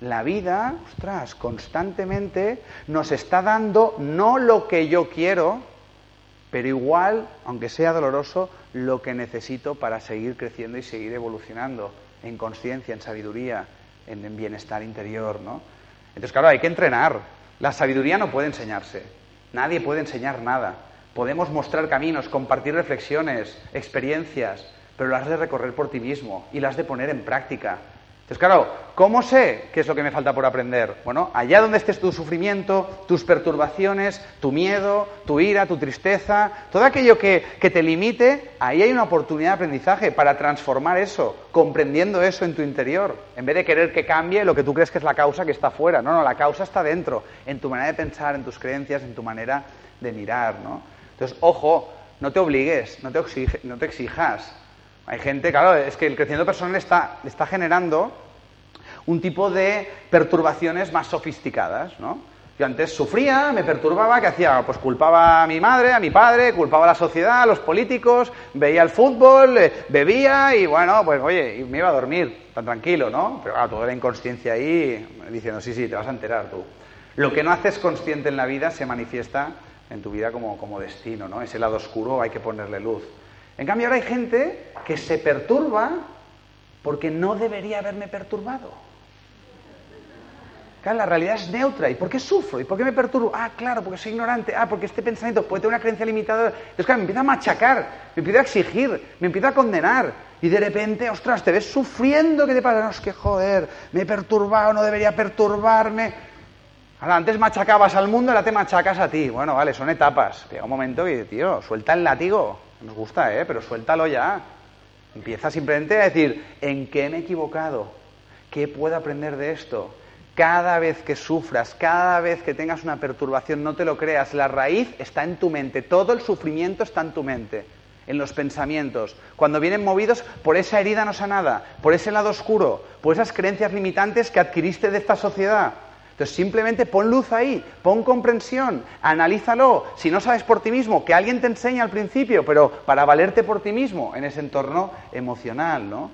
la vida, ostras, constantemente nos está dando no lo que yo quiero, pero igual, aunque sea doloroso, lo que necesito para seguir creciendo y seguir evolucionando en conciencia, en sabiduría, en, bienestar interior, ¿no? Entonces, claro, hay que entrenar. La sabiduría no puede enseñarse. Nadie puede enseñar nada. Podemos mostrar caminos, compartir reflexiones, experiencias, pero las de recorrer por ti mismo y las de poner en práctica. Entonces, claro, ¿cómo sé qué es lo que me falta por aprender? Bueno, allá donde estés tu sufrimiento, tus perturbaciones, tu miedo, tu ira, tu tristeza, todo aquello que, que, te limite, ahí hay una oportunidad de aprendizaje para transformar eso, comprendiendo eso en tu interior, en vez de querer que cambie lo que tú crees que es la causa que está fuera. No, no, la causa está dentro, en tu manera de pensar, en tus creencias, en tu manera de mirar, ¿no? Entonces, ojo, no te obligues, no te, no te exijas. Hay gente, claro, es que el crecimiento personal está, está generando un tipo de perturbaciones más sofisticadas, ¿no? Yo antes sufría, me perturbaba, ¿qué hacía? Pues culpaba a mi madre, a mi padre, culpaba a la sociedad, a los políticos, veía el fútbol, eh, bebía y bueno, pues oye, me iba a dormir, tan tranquilo, ¿no? Pero claro, toda la inconsciencia ahí diciendo, sí, sí, te vas a enterar tú. Lo que no haces consciente en la vida se manifiesta en tu vida como, como destino, ¿no? Ese lado oscuro hay que ponerle luz. En cambio, ahora hay gente que se perturba porque no debería haberme perturbado. Claro, la realidad es neutra. ¿Y por qué sufro? ¿Y por qué me perturbo? Ah, claro, porque soy ignorante. Ah, porque este pensamiento puede tener una creencia limitada. Entonces, claro, me empieza a machacar, me empieza a exigir, me empieza a condenar. Y de repente, ostras, te ves sufriendo. ¿Qué te pasa? No, es que joder, me he perturbado, no debería perturbarme. Ahora, antes machacabas al mundo, ahora te machacas a ti. Bueno, vale, son etapas. Llega un momento que, tío, suelta el látigo. Nos gusta, ¿eh? Pero suéltalo ya. Empieza simplemente a decir, ¿en qué me he equivocado? ¿Qué puedo aprender de esto? Cada vez que sufras, cada vez que tengas una perturbación, no te lo creas, la raíz está en tu mente, todo el sufrimiento está en tu mente, en los pensamientos. Cuando vienen movidos por esa herida no sanada, por ese lado oscuro, por esas creencias limitantes que adquiriste de esta sociedad, entonces simplemente pon luz ahí, pon comprensión, analízalo. Si no sabes por ti mismo, que alguien te enseñe al principio, pero para valerte por ti mismo en ese entorno emocional, ¿no?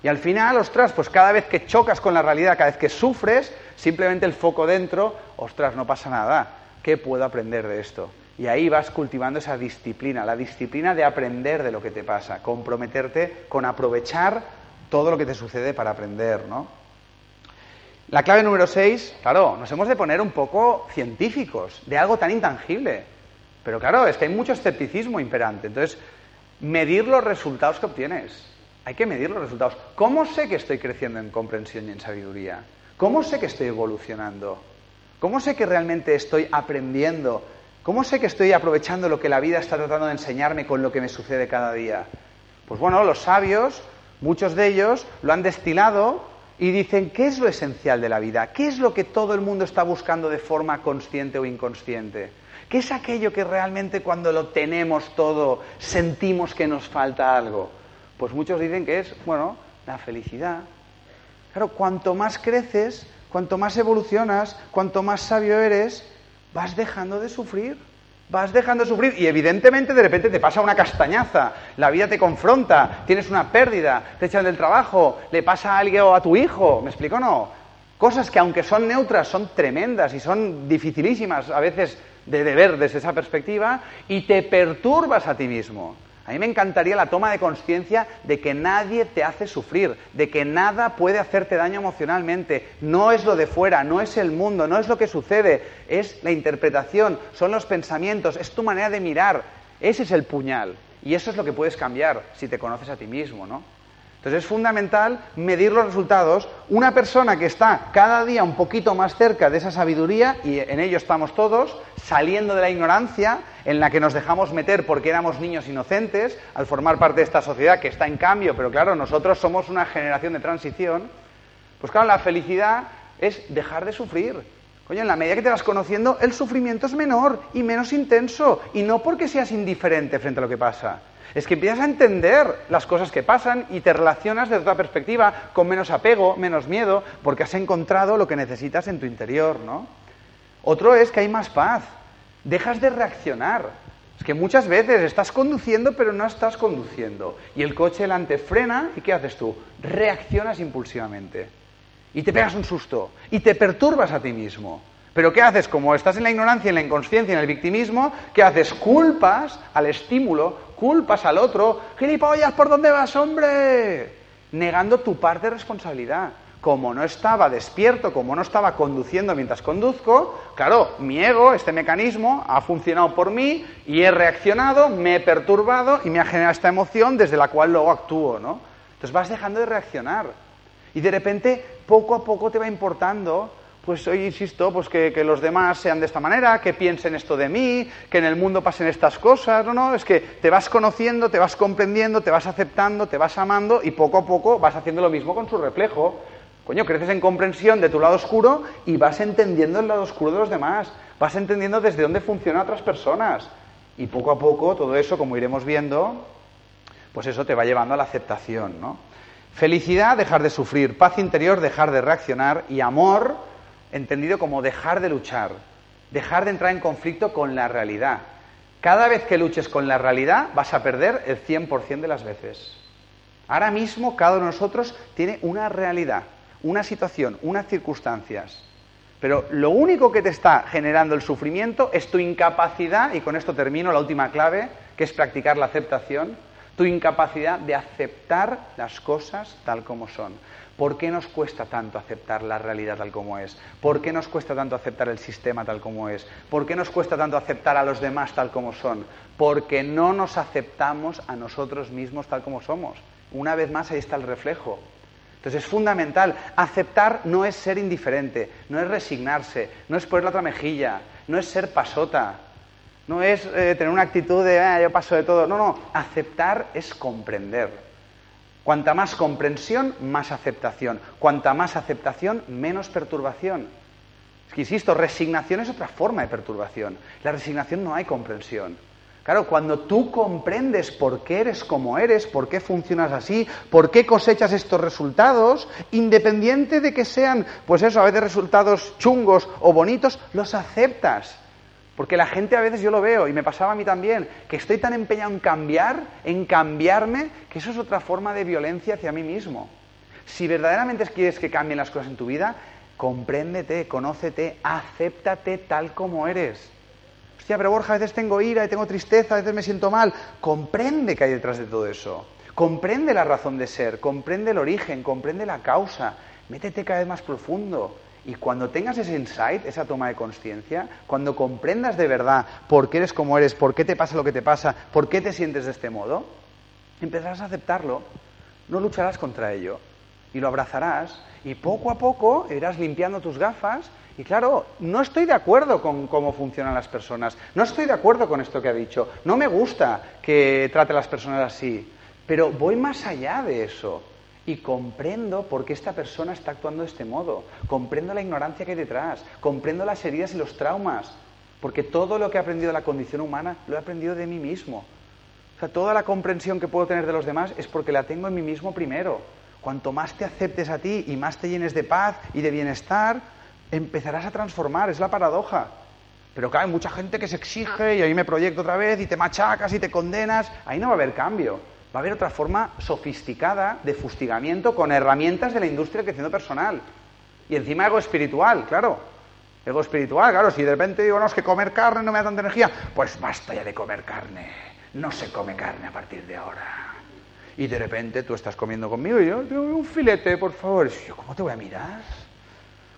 Y al final, ostras, pues cada vez que chocas con la realidad, cada vez que sufres, simplemente el foco dentro, ostras, no pasa nada. ¿Qué puedo aprender de esto? Y ahí vas cultivando esa disciplina, la disciplina de aprender de lo que te pasa, comprometerte con aprovechar todo lo que te sucede para aprender, ¿no? La clave número 6, claro, nos hemos de poner un poco científicos de algo tan intangible. Pero claro, es que hay mucho escepticismo imperante. Entonces, medir los resultados que obtienes. Hay que medir los resultados. ¿Cómo sé que estoy creciendo en comprensión y en sabiduría? ¿Cómo sé que estoy evolucionando? ¿Cómo sé que realmente estoy aprendiendo? ¿Cómo sé que estoy aprovechando lo que la vida está tratando de enseñarme con lo que me sucede cada día? Pues bueno, los sabios, muchos de ellos, lo han destilado y dicen, ¿qué es lo esencial de la vida? ¿Qué es lo que todo el mundo está buscando de forma consciente o inconsciente? ¿Qué es aquello que realmente cuando lo tenemos todo sentimos que nos falta algo? Pues muchos dicen que es, bueno, la felicidad. Claro, cuanto más creces, cuanto más evolucionas, cuanto más sabio eres, vas dejando de sufrir vas dejando de sufrir y evidentemente de repente te pasa una castañaza, la vida te confronta, tienes una pérdida, te echan del trabajo, le pasa a alguien o a tu hijo, ¿me explico no? Cosas que aunque son neutras son tremendas y son dificilísimas a veces de ver desde esa perspectiva y te perturbas a ti mismo. A mí me encantaría la toma de conciencia de que nadie te hace sufrir, de que nada puede hacerte daño emocionalmente. No es lo de fuera, no es el mundo, no es lo que sucede, es la interpretación, son los pensamientos, es tu manera de mirar. Ese es el puñal. Y eso es lo que puedes cambiar si te conoces a ti mismo, ¿no? Entonces es fundamental medir los resultados. Una persona que está cada día un poquito más cerca de esa sabiduría, y en ello estamos todos, saliendo de la ignorancia en la que nos dejamos meter porque éramos niños inocentes, al formar parte de esta sociedad que está en cambio, pero claro, nosotros somos una generación de transición, pues claro, la felicidad es dejar de sufrir. Coño, en la medida que te vas conociendo, el sufrimiento es menor y menos intenso, y no porque seas indiferente frente a lo que pasa es que empiezas a entender las cosas que pasan y te relacionas desde otra perspectiva, con menos apego, menos miedo, porque has encontrado lo que necesitas en tu interior, ¿no? Otro es que hay más paz. Dejas de reaccionar. Es que muchas veces estás conduciendo, pero no estás conduciendo. Y el coche delante frena, ¿y qué haces tú? Reaccionas impulsivamente. Y te pegas un susto. Y te perturbas a ti mismo. Pero ¿qué haces? Como estás en la ignorancia, en la inconsciencia, en el victimismo, ¿qué haces? Culpas al estímulo, culpas al otro. Gilipollas, ¿por dónde vas, hombre? Negando tu parte de responsabilidad. Como no estaba despierto, como no estaba conduciendo mientras conduzco, claro, mi ego, este mecanismo, ha funcionado por mí y he reaccionado, me he perturbado y me ha generado esta emoción desde la cual luego actúo, ¿no? Entonces vas dejando de reaccionar. Y de repente, poco a poco te va importando pues hoy insisto, pues que, que, los demás sean de esta manera, que piensen esto de mí, que en el mundo pasen estas cosas, no, no, es que te vas conociendo, te vas comprendiendo, te vas aceptando, te vas amando y poco a poco vas haciendo lo mismo con su reflejo. Coño, creces en comprensión de tu lado oscuro y vas entendiendo el lado oscuro de los demás, vas entendiendo desde dónde funcionan otras personas. Y poco a poco todo eso, como iremos viendo, pues eso te va llevando a la aceptación, ¿no? Felicidad, dejar de sufrir, paz interior, dejar de reaccionar y amor, entendido como dejar de luchar, dejar de entrar en conflicto con la realidad. Cada vez que luches con la realidad vas a perder el 100% de las veces. Ahora mismo cada uno de nosotros tiene una realidad, una situación, unas circunstancias. Pero lo único que te está generando el sufrimiento es tu incapacidad, y con esto termino la última clave, que es practicar la aceptación, tu incapacidad de aceptar las cosas tal como son. ¿Por qué nos cuesta tanto aceptar la realidad tal como es? ¿Por qué nos cuesta tanto aceptar el sistema tal como es? ¿Por qué nos cuesta tanto aceptar a los demás tal como son? Porque no nos aceptamos a nosotros mismos tal como somos. Una vez más ahí está el reflejo. Entonces es fundamental. Aceptar no es ser indiferente, no es resignarse, no es poner la otra mejilla, no es ser pasota, no es eh, tener una actitud de ah, yo paso de todo. No, no. Aceptar es comprender. Cuanta más comprensión, más aceptación. Cuanta más aceptación, menos perturbación. Es que, insisto, resignación es otra forma de perturbación. La resignación no hay comprensión. Claro, cuando tú comprendes por qué eres como eres, por qué funcionas así, por qué cosechas estos resultados, independiente de que sean, pues eso, a veces resultados chungos o bonitos, los aceptas. Porque la gente a veces yo lo veo, y me pasaba a mí también, que estoy tan empeñado en cambiar, en cambiarme, que eso es otra forma de violencia hacia mí mismo. Si verdaderamente quieres que cambien las cosas en tu vida, compréndete, conócete, acéptate tal como eres. Hostia, pero Borja, a veces tengo ira y tengo tristeza, a veces me siento mal. Comprende que hay detrás de todo eso. Comprende la razón de ser, comprende el origen, comprende la causa. Métete cada vez más profundo. Y cuando tengas ese insight, esa toma de conciencia, cuando comprendas de verdad por qué eres como eres, por qué te pasa lo que te pasa, por qué te sientes de este modo, empezarás a aceptarlo, no lucharás contra ello y lo abrazarás y poco a poco irás limpiando tus gafas y claro, no estoy de acuerdo con cómo funcionan las personas, no estoy de acuerdo con esto que ha dicho, no me gusta que trate a las personas así, pero voy más allá de eso y comprendo por qué esta persona está actuando de este modo, comprendo la ignorancia que hay detrás, comprendo las heridas y los traumas, porque todo lo que he aprendido de la condición humana lo he aprendido de mí mismo. O sea, toda la comprensión que puedo tener de los demás es porque la tengo en mí mismo primero. Cuanto más te aceptes a ti y más te llenes de paz y de bienestar, empezarás a transformar, es la paradoja. Pero claro, hay mucha gente que se exige y ahí me proyecto otra vez y te machacas y te condenas, ahí no va a haber cambio va a haber otra forma sofisticada de fustigamiento con herramientas de la industria del crecimiento personal. Y encima ego espiritual, claro. Ego espiritual, claro. Si de repente digo, no, es que comer carne no me da tanta energía, pues basta ya de comer carne. No se come carne a partir de ahora. Y de repente tú estás comiendo conmigo y yo, un filete, por favor. Y yo, ¿cómo te voy a mirar?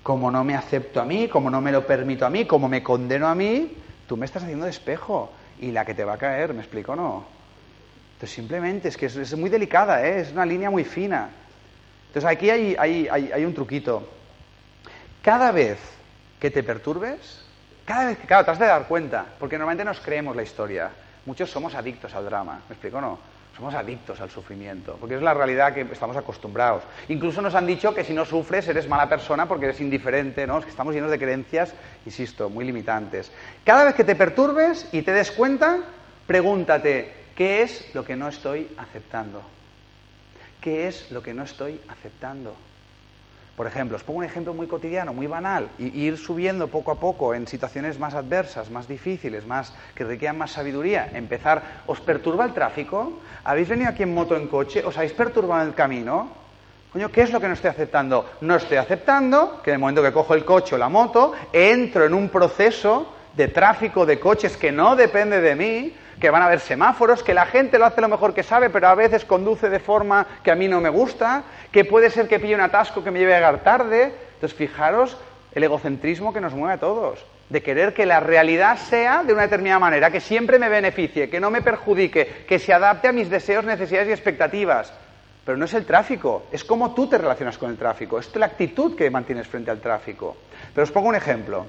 Como no me acepto a mí, como no me lo permito a mí, como me condeno a mí, tú me estás haciendo de espejo. Y la que te va a caer, ¿me explico o no? Entonces simplemente es que es, muy delicada, ¿eh? es una línea muy fina. Entonces aquí hay, hay, un truquito. Cada vez que te perturbes, cada vez que, claro, te has de dar cuenta, porque normalmente nos creemos la historia. Muchos somos adictos al drama, ¿me explico no? Somos adictos al sufrimiento, porque es la realidad que estamos acostumbrados. Incluso nos han dicho que si no sufres eres mala persona porque eres indiferente, ¿no? Es que estamos llenos de creencias, insisto, muy limitantes. Cada vez que te perturbes y te des cuenta, pregúntate, ¿Qué es lo que no estoy aceptando? ¿Qué es lo que no estoy aceptando? Por ejemplo, os pongo un ejemplo muy cotidiano, muy banal, y ir subiendo poco a poco en situaciones más adversas, más difíciles, más que requieran más sabiduría. Empezar, ¿os perturba el tráfico? ¿Habéis venido aquí en moto, en coche? ¿Os habéis perturbado el camino? Coño, ¿qué es lo que no estoy aceptando? No estoy aceptando que en el momento que cojo el coche o la moto, entro en un proceso de tráfico de coches que no depende de mí, que van a haber semáforos, que la gente lo hace lo mejor que sabe, pero a veces conduce de forma que a mí no me gusta, que puede ser que pille un atasco que me lleve a llegar tarde. Entonces, fijaros el egocentrismo que nos mueve a todos, de querer que la realidad sea de una determinada manera, que siempre me beneficie, que no me perjudique, que se adapte a mis deseos, necesidades y expectativas. Pero no es el tráfico, es cómo tú te relacionas con el tráfico, es la actitud que mantienes frente al tráfico. Pero os pongo un ejemplo.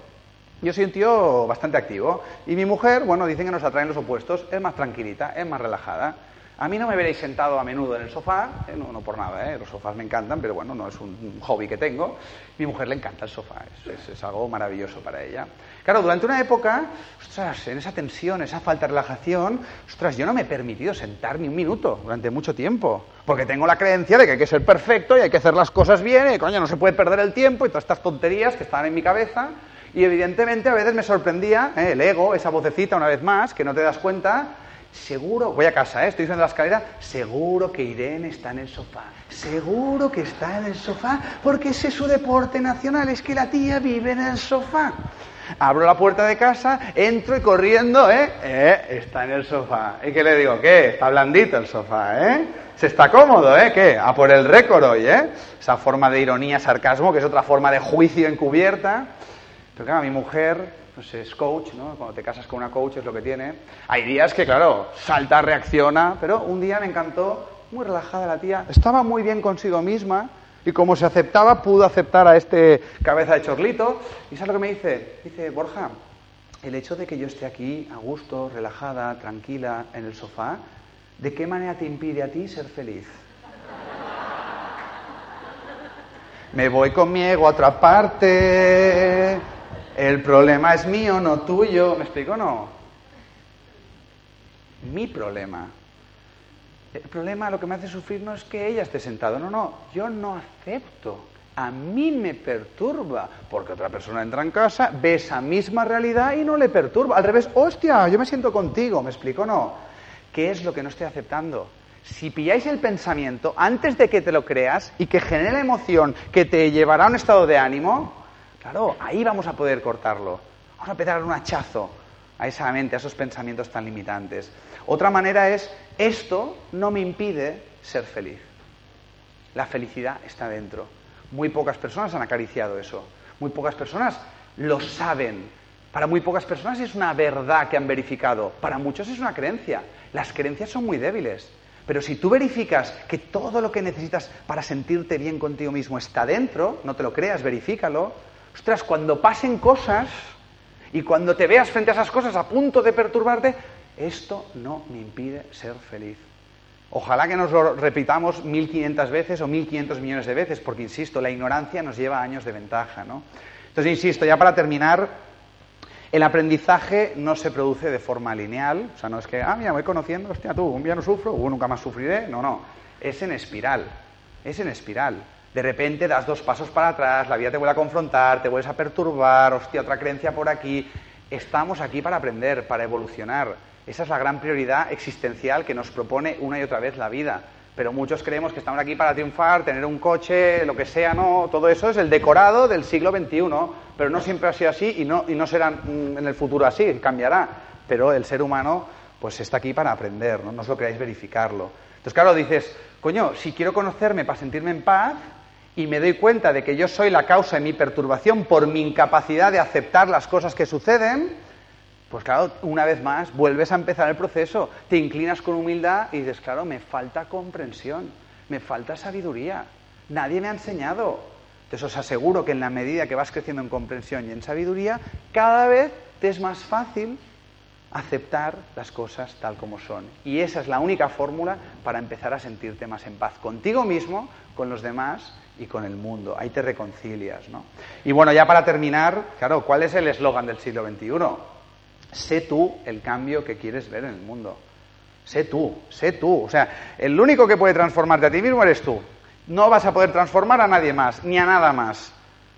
Yo soy un bastante activo y mi mujer, bueno, dicen que nos atraen los opuestos, es más tranquilita, es más relajada. A mí no me veréis sentado a menudo en el sofá, eh, no, por nada, eh, los sofás me encantan, pero bueno, no es un hobby que tengo. Mi mujer le encanta el sofá, es, es, algo maravilloso para ella. Claro, durante una época, ostras, en esa tensión, esa falta de relajación, ostras, yo no me he permitido sentar ni un minuto durante mucho tiempo, porque tengo la creencia de que hay que ser perfecto y hay que hacer las cosas bien, y coño, no se puede perder el tiempo y todas estas tonterías que estaban en mi cabeza. Y evidentemente a veces me sorprendía eh, el ego, esa vocecita una vez más, que no te das cuenta, Seguro, voy a casa, ¿eh? estoy subiendo la escalera, seguro que Irene está en el sofá. Seguro que está en el sofá porque ese es su deporte nacional, es que la tía vive en el sofá. Abro la puerta de casa, entro y corriendo, ¿eh? ¿eh? Está en el sofá. ¿Y qué le digo? ¿Qué? Está blandito el sofá, ¿eh? Se está cómodo, ¿eh? ¿Qué? A por el récord hoy, ¿eh? Esa forma de ironía, sarcasmo, que es otra forma de juicio encubierta. Pero claro, mi mujer pues es coach, ¿no? Cuando te casas con una coach es lo que tiene. Hay días que, claro, salta, reacciona, pero un día me encantó, muy relajada la tía, estaba muy bien consigo misma y como se aceptaba, pudo aceptar a este cabeza de chorlito. ¿Y sabes lo que me dice? Dice, Borja, el hecho de que yo esté aquí a gusto, relajada, tranquila, en el sofá, ¿de qué manera te impide a ti ser feliz? Me voy con mi ego a otra parte el problema es mío, no tuyo. ¿Me explico no? Mi problema. El problema, lo que me hace sufrir no es que ella esté sentada, no, no, yo no acepto. A mí me perturba, porque otra persona entra en casa, ve esa misma realidad y no le perturba. Al revés, hostia, yo me siento contigo, ¿me explico no? ¿Qué es lo que no estoy aceptando? Si pilláis el pensamiento antes de que te lo creas y que genere emoción que te llevará a un estado de ánimo, Claro, ahí vamos a poder cortarlo. Vamos a empezar a dar un hachazo a esa mente, a esos pensamientos tan limitantes. Otra manera es, esto no me impide ser feliz. La felicidad está dentro. Muy pocas personas han acariciado eso. Muy pocas personas lo saben. Para muy pocas personas es una verdad que han verificado. Para muchos es una creencia. Las creencias son muy débiles. Pero si tú verificas que todo lo que necesitas para sentirte bien contigo mismo está dentro, no te lo creas, verifícalo, Ostras, cuando pasen cosas y cuando te veas frente a esas cosas a punto de perturbarte, esto no me impide ser feliz. Ojalá que nos lo repitamos 1500 veces o 1500 millones de veces, porque insisto, la ignorancia nos lleva años de ventaja, ¿no? Entonces, insisto, ya para terminar, el aprendizaje no se produce de forma lineal, o sea, no es que, ah, mira, voy conociendo, hostia, tú, un día no sufro, uh, nunca más sufriré, no, no, es en espiral, es en espiral de repente das dos pasos para atrás, la vida te vuelve a confrontar, te vuelves a perturbar, hostia, otra creencia por aquí. Estamos aquí para aprender, para evolucionar. Esa es la gran prioridad existencial que nos propone una y otra vez la vida. Pero muchos creemos que estamos aquí para triunfar, tener un coche, lo que sea, no. Todo eso es el decorado del siglo XXI, pero no siempre ha sido así y no, será mm, en el futuro así, cambiará. Pero el ser humano, pues está aquí para aprender, ¿no? No os lo queráis verificarlo. Entonces, claro, dices, coño, si quiero conocerme para sentirme en paz, y me doy cuenta de que yo soy la causa de mi perturbación por mi incapacidad de aceptar las cosas que suceden, pues claro, una vez más vuelves a empezar el proceso, te inclinas con humildad y dices, claro, me falta comprensión, me falta sabiduría, nadie me ha enseñado. Entonces os aseguro que en la medida que vas creciendo en comprensión y en sabiduría, cada vez te es más fácil aceptar las cosas tal como son. Y esa es la única fórmula para empezar a sentirte más en paz contigo mismo, con los demás y con el mundo. Ahí te reconcilias, ¿no? Y bueno, ya para terminar, claro, ¿cuál es el eslogan del siglo XXI? Sé tú el cambio que quieres ver en el mundo. Sé tú, sé tú. O sea, el único que puede transformarte a ti mismo eres tú. No vas a poder transformar a nadie más, ni a nada más.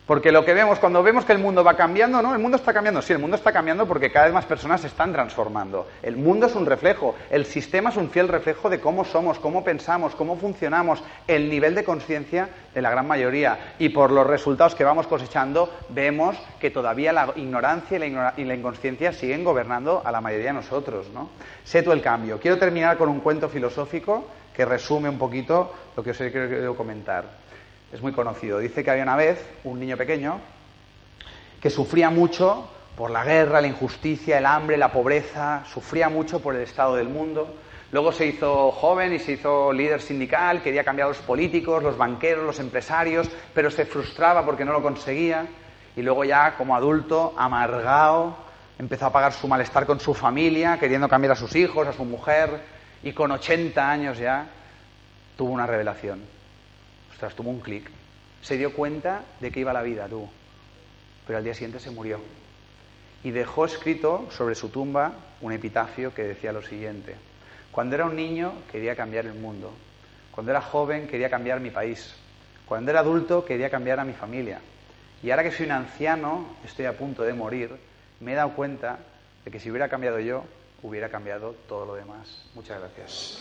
Porque lo que vemos, cuando vemos que el mundo va cambiando, ¿no? El mundo está cambiando, sí, el mundo está cambiando porque cada vez más personas se están transformando. El mundo es un reflejo, el sistema es un fiel reflejo de cómo somos, cómo pensamos, cómo funcionamos, el nivel de conciencia de la gran mayoría. Y por los resultados que vamos cosechando, vemos que todavía la ignorancia y la, inconsciencia siguen gobernando a la mayoría de nosotros, ¿no? Sé tú el cambio. Quiero terminar con un cuento filosófico que resume un poquito lo que os he querido comentar es muy conocido. Dice que había una vez un niño pequeño que sufría mucho por la guerra, la injusticia, el hambre, la pobreza, sufría mucho por el estado del mundo, Luego se hizo joven y se hizo líder sindical, quería cambiar a los políticos, los banqueros, los empresarios, pero se frustraba porque no lo conseguía. Y luego ya como adulto, amargado, empezó a pagar su malestar con su familia, queriendo cambiar a sus hijos, a su mujer, y con 80 años ya tuvo una revelación. Ostras, tuvo un clic. Se dio cuenta de que iba la vida, tú. Pero al día siguiente se murió. Y dejó escrito sobre su tumba un epitafio que decía lo siguiente. Cuando era un niño quería cambiar el mundo. Cuando era joven quería cambiar mi país. Cuando era adulto quería cambiar a mi familia. Y ahora que soy un anciano, estoy a punto de morir, me he dado cuenta de que si hubiera cambiado yo, hubiera cambiado todo lo demás. Muchas gracias.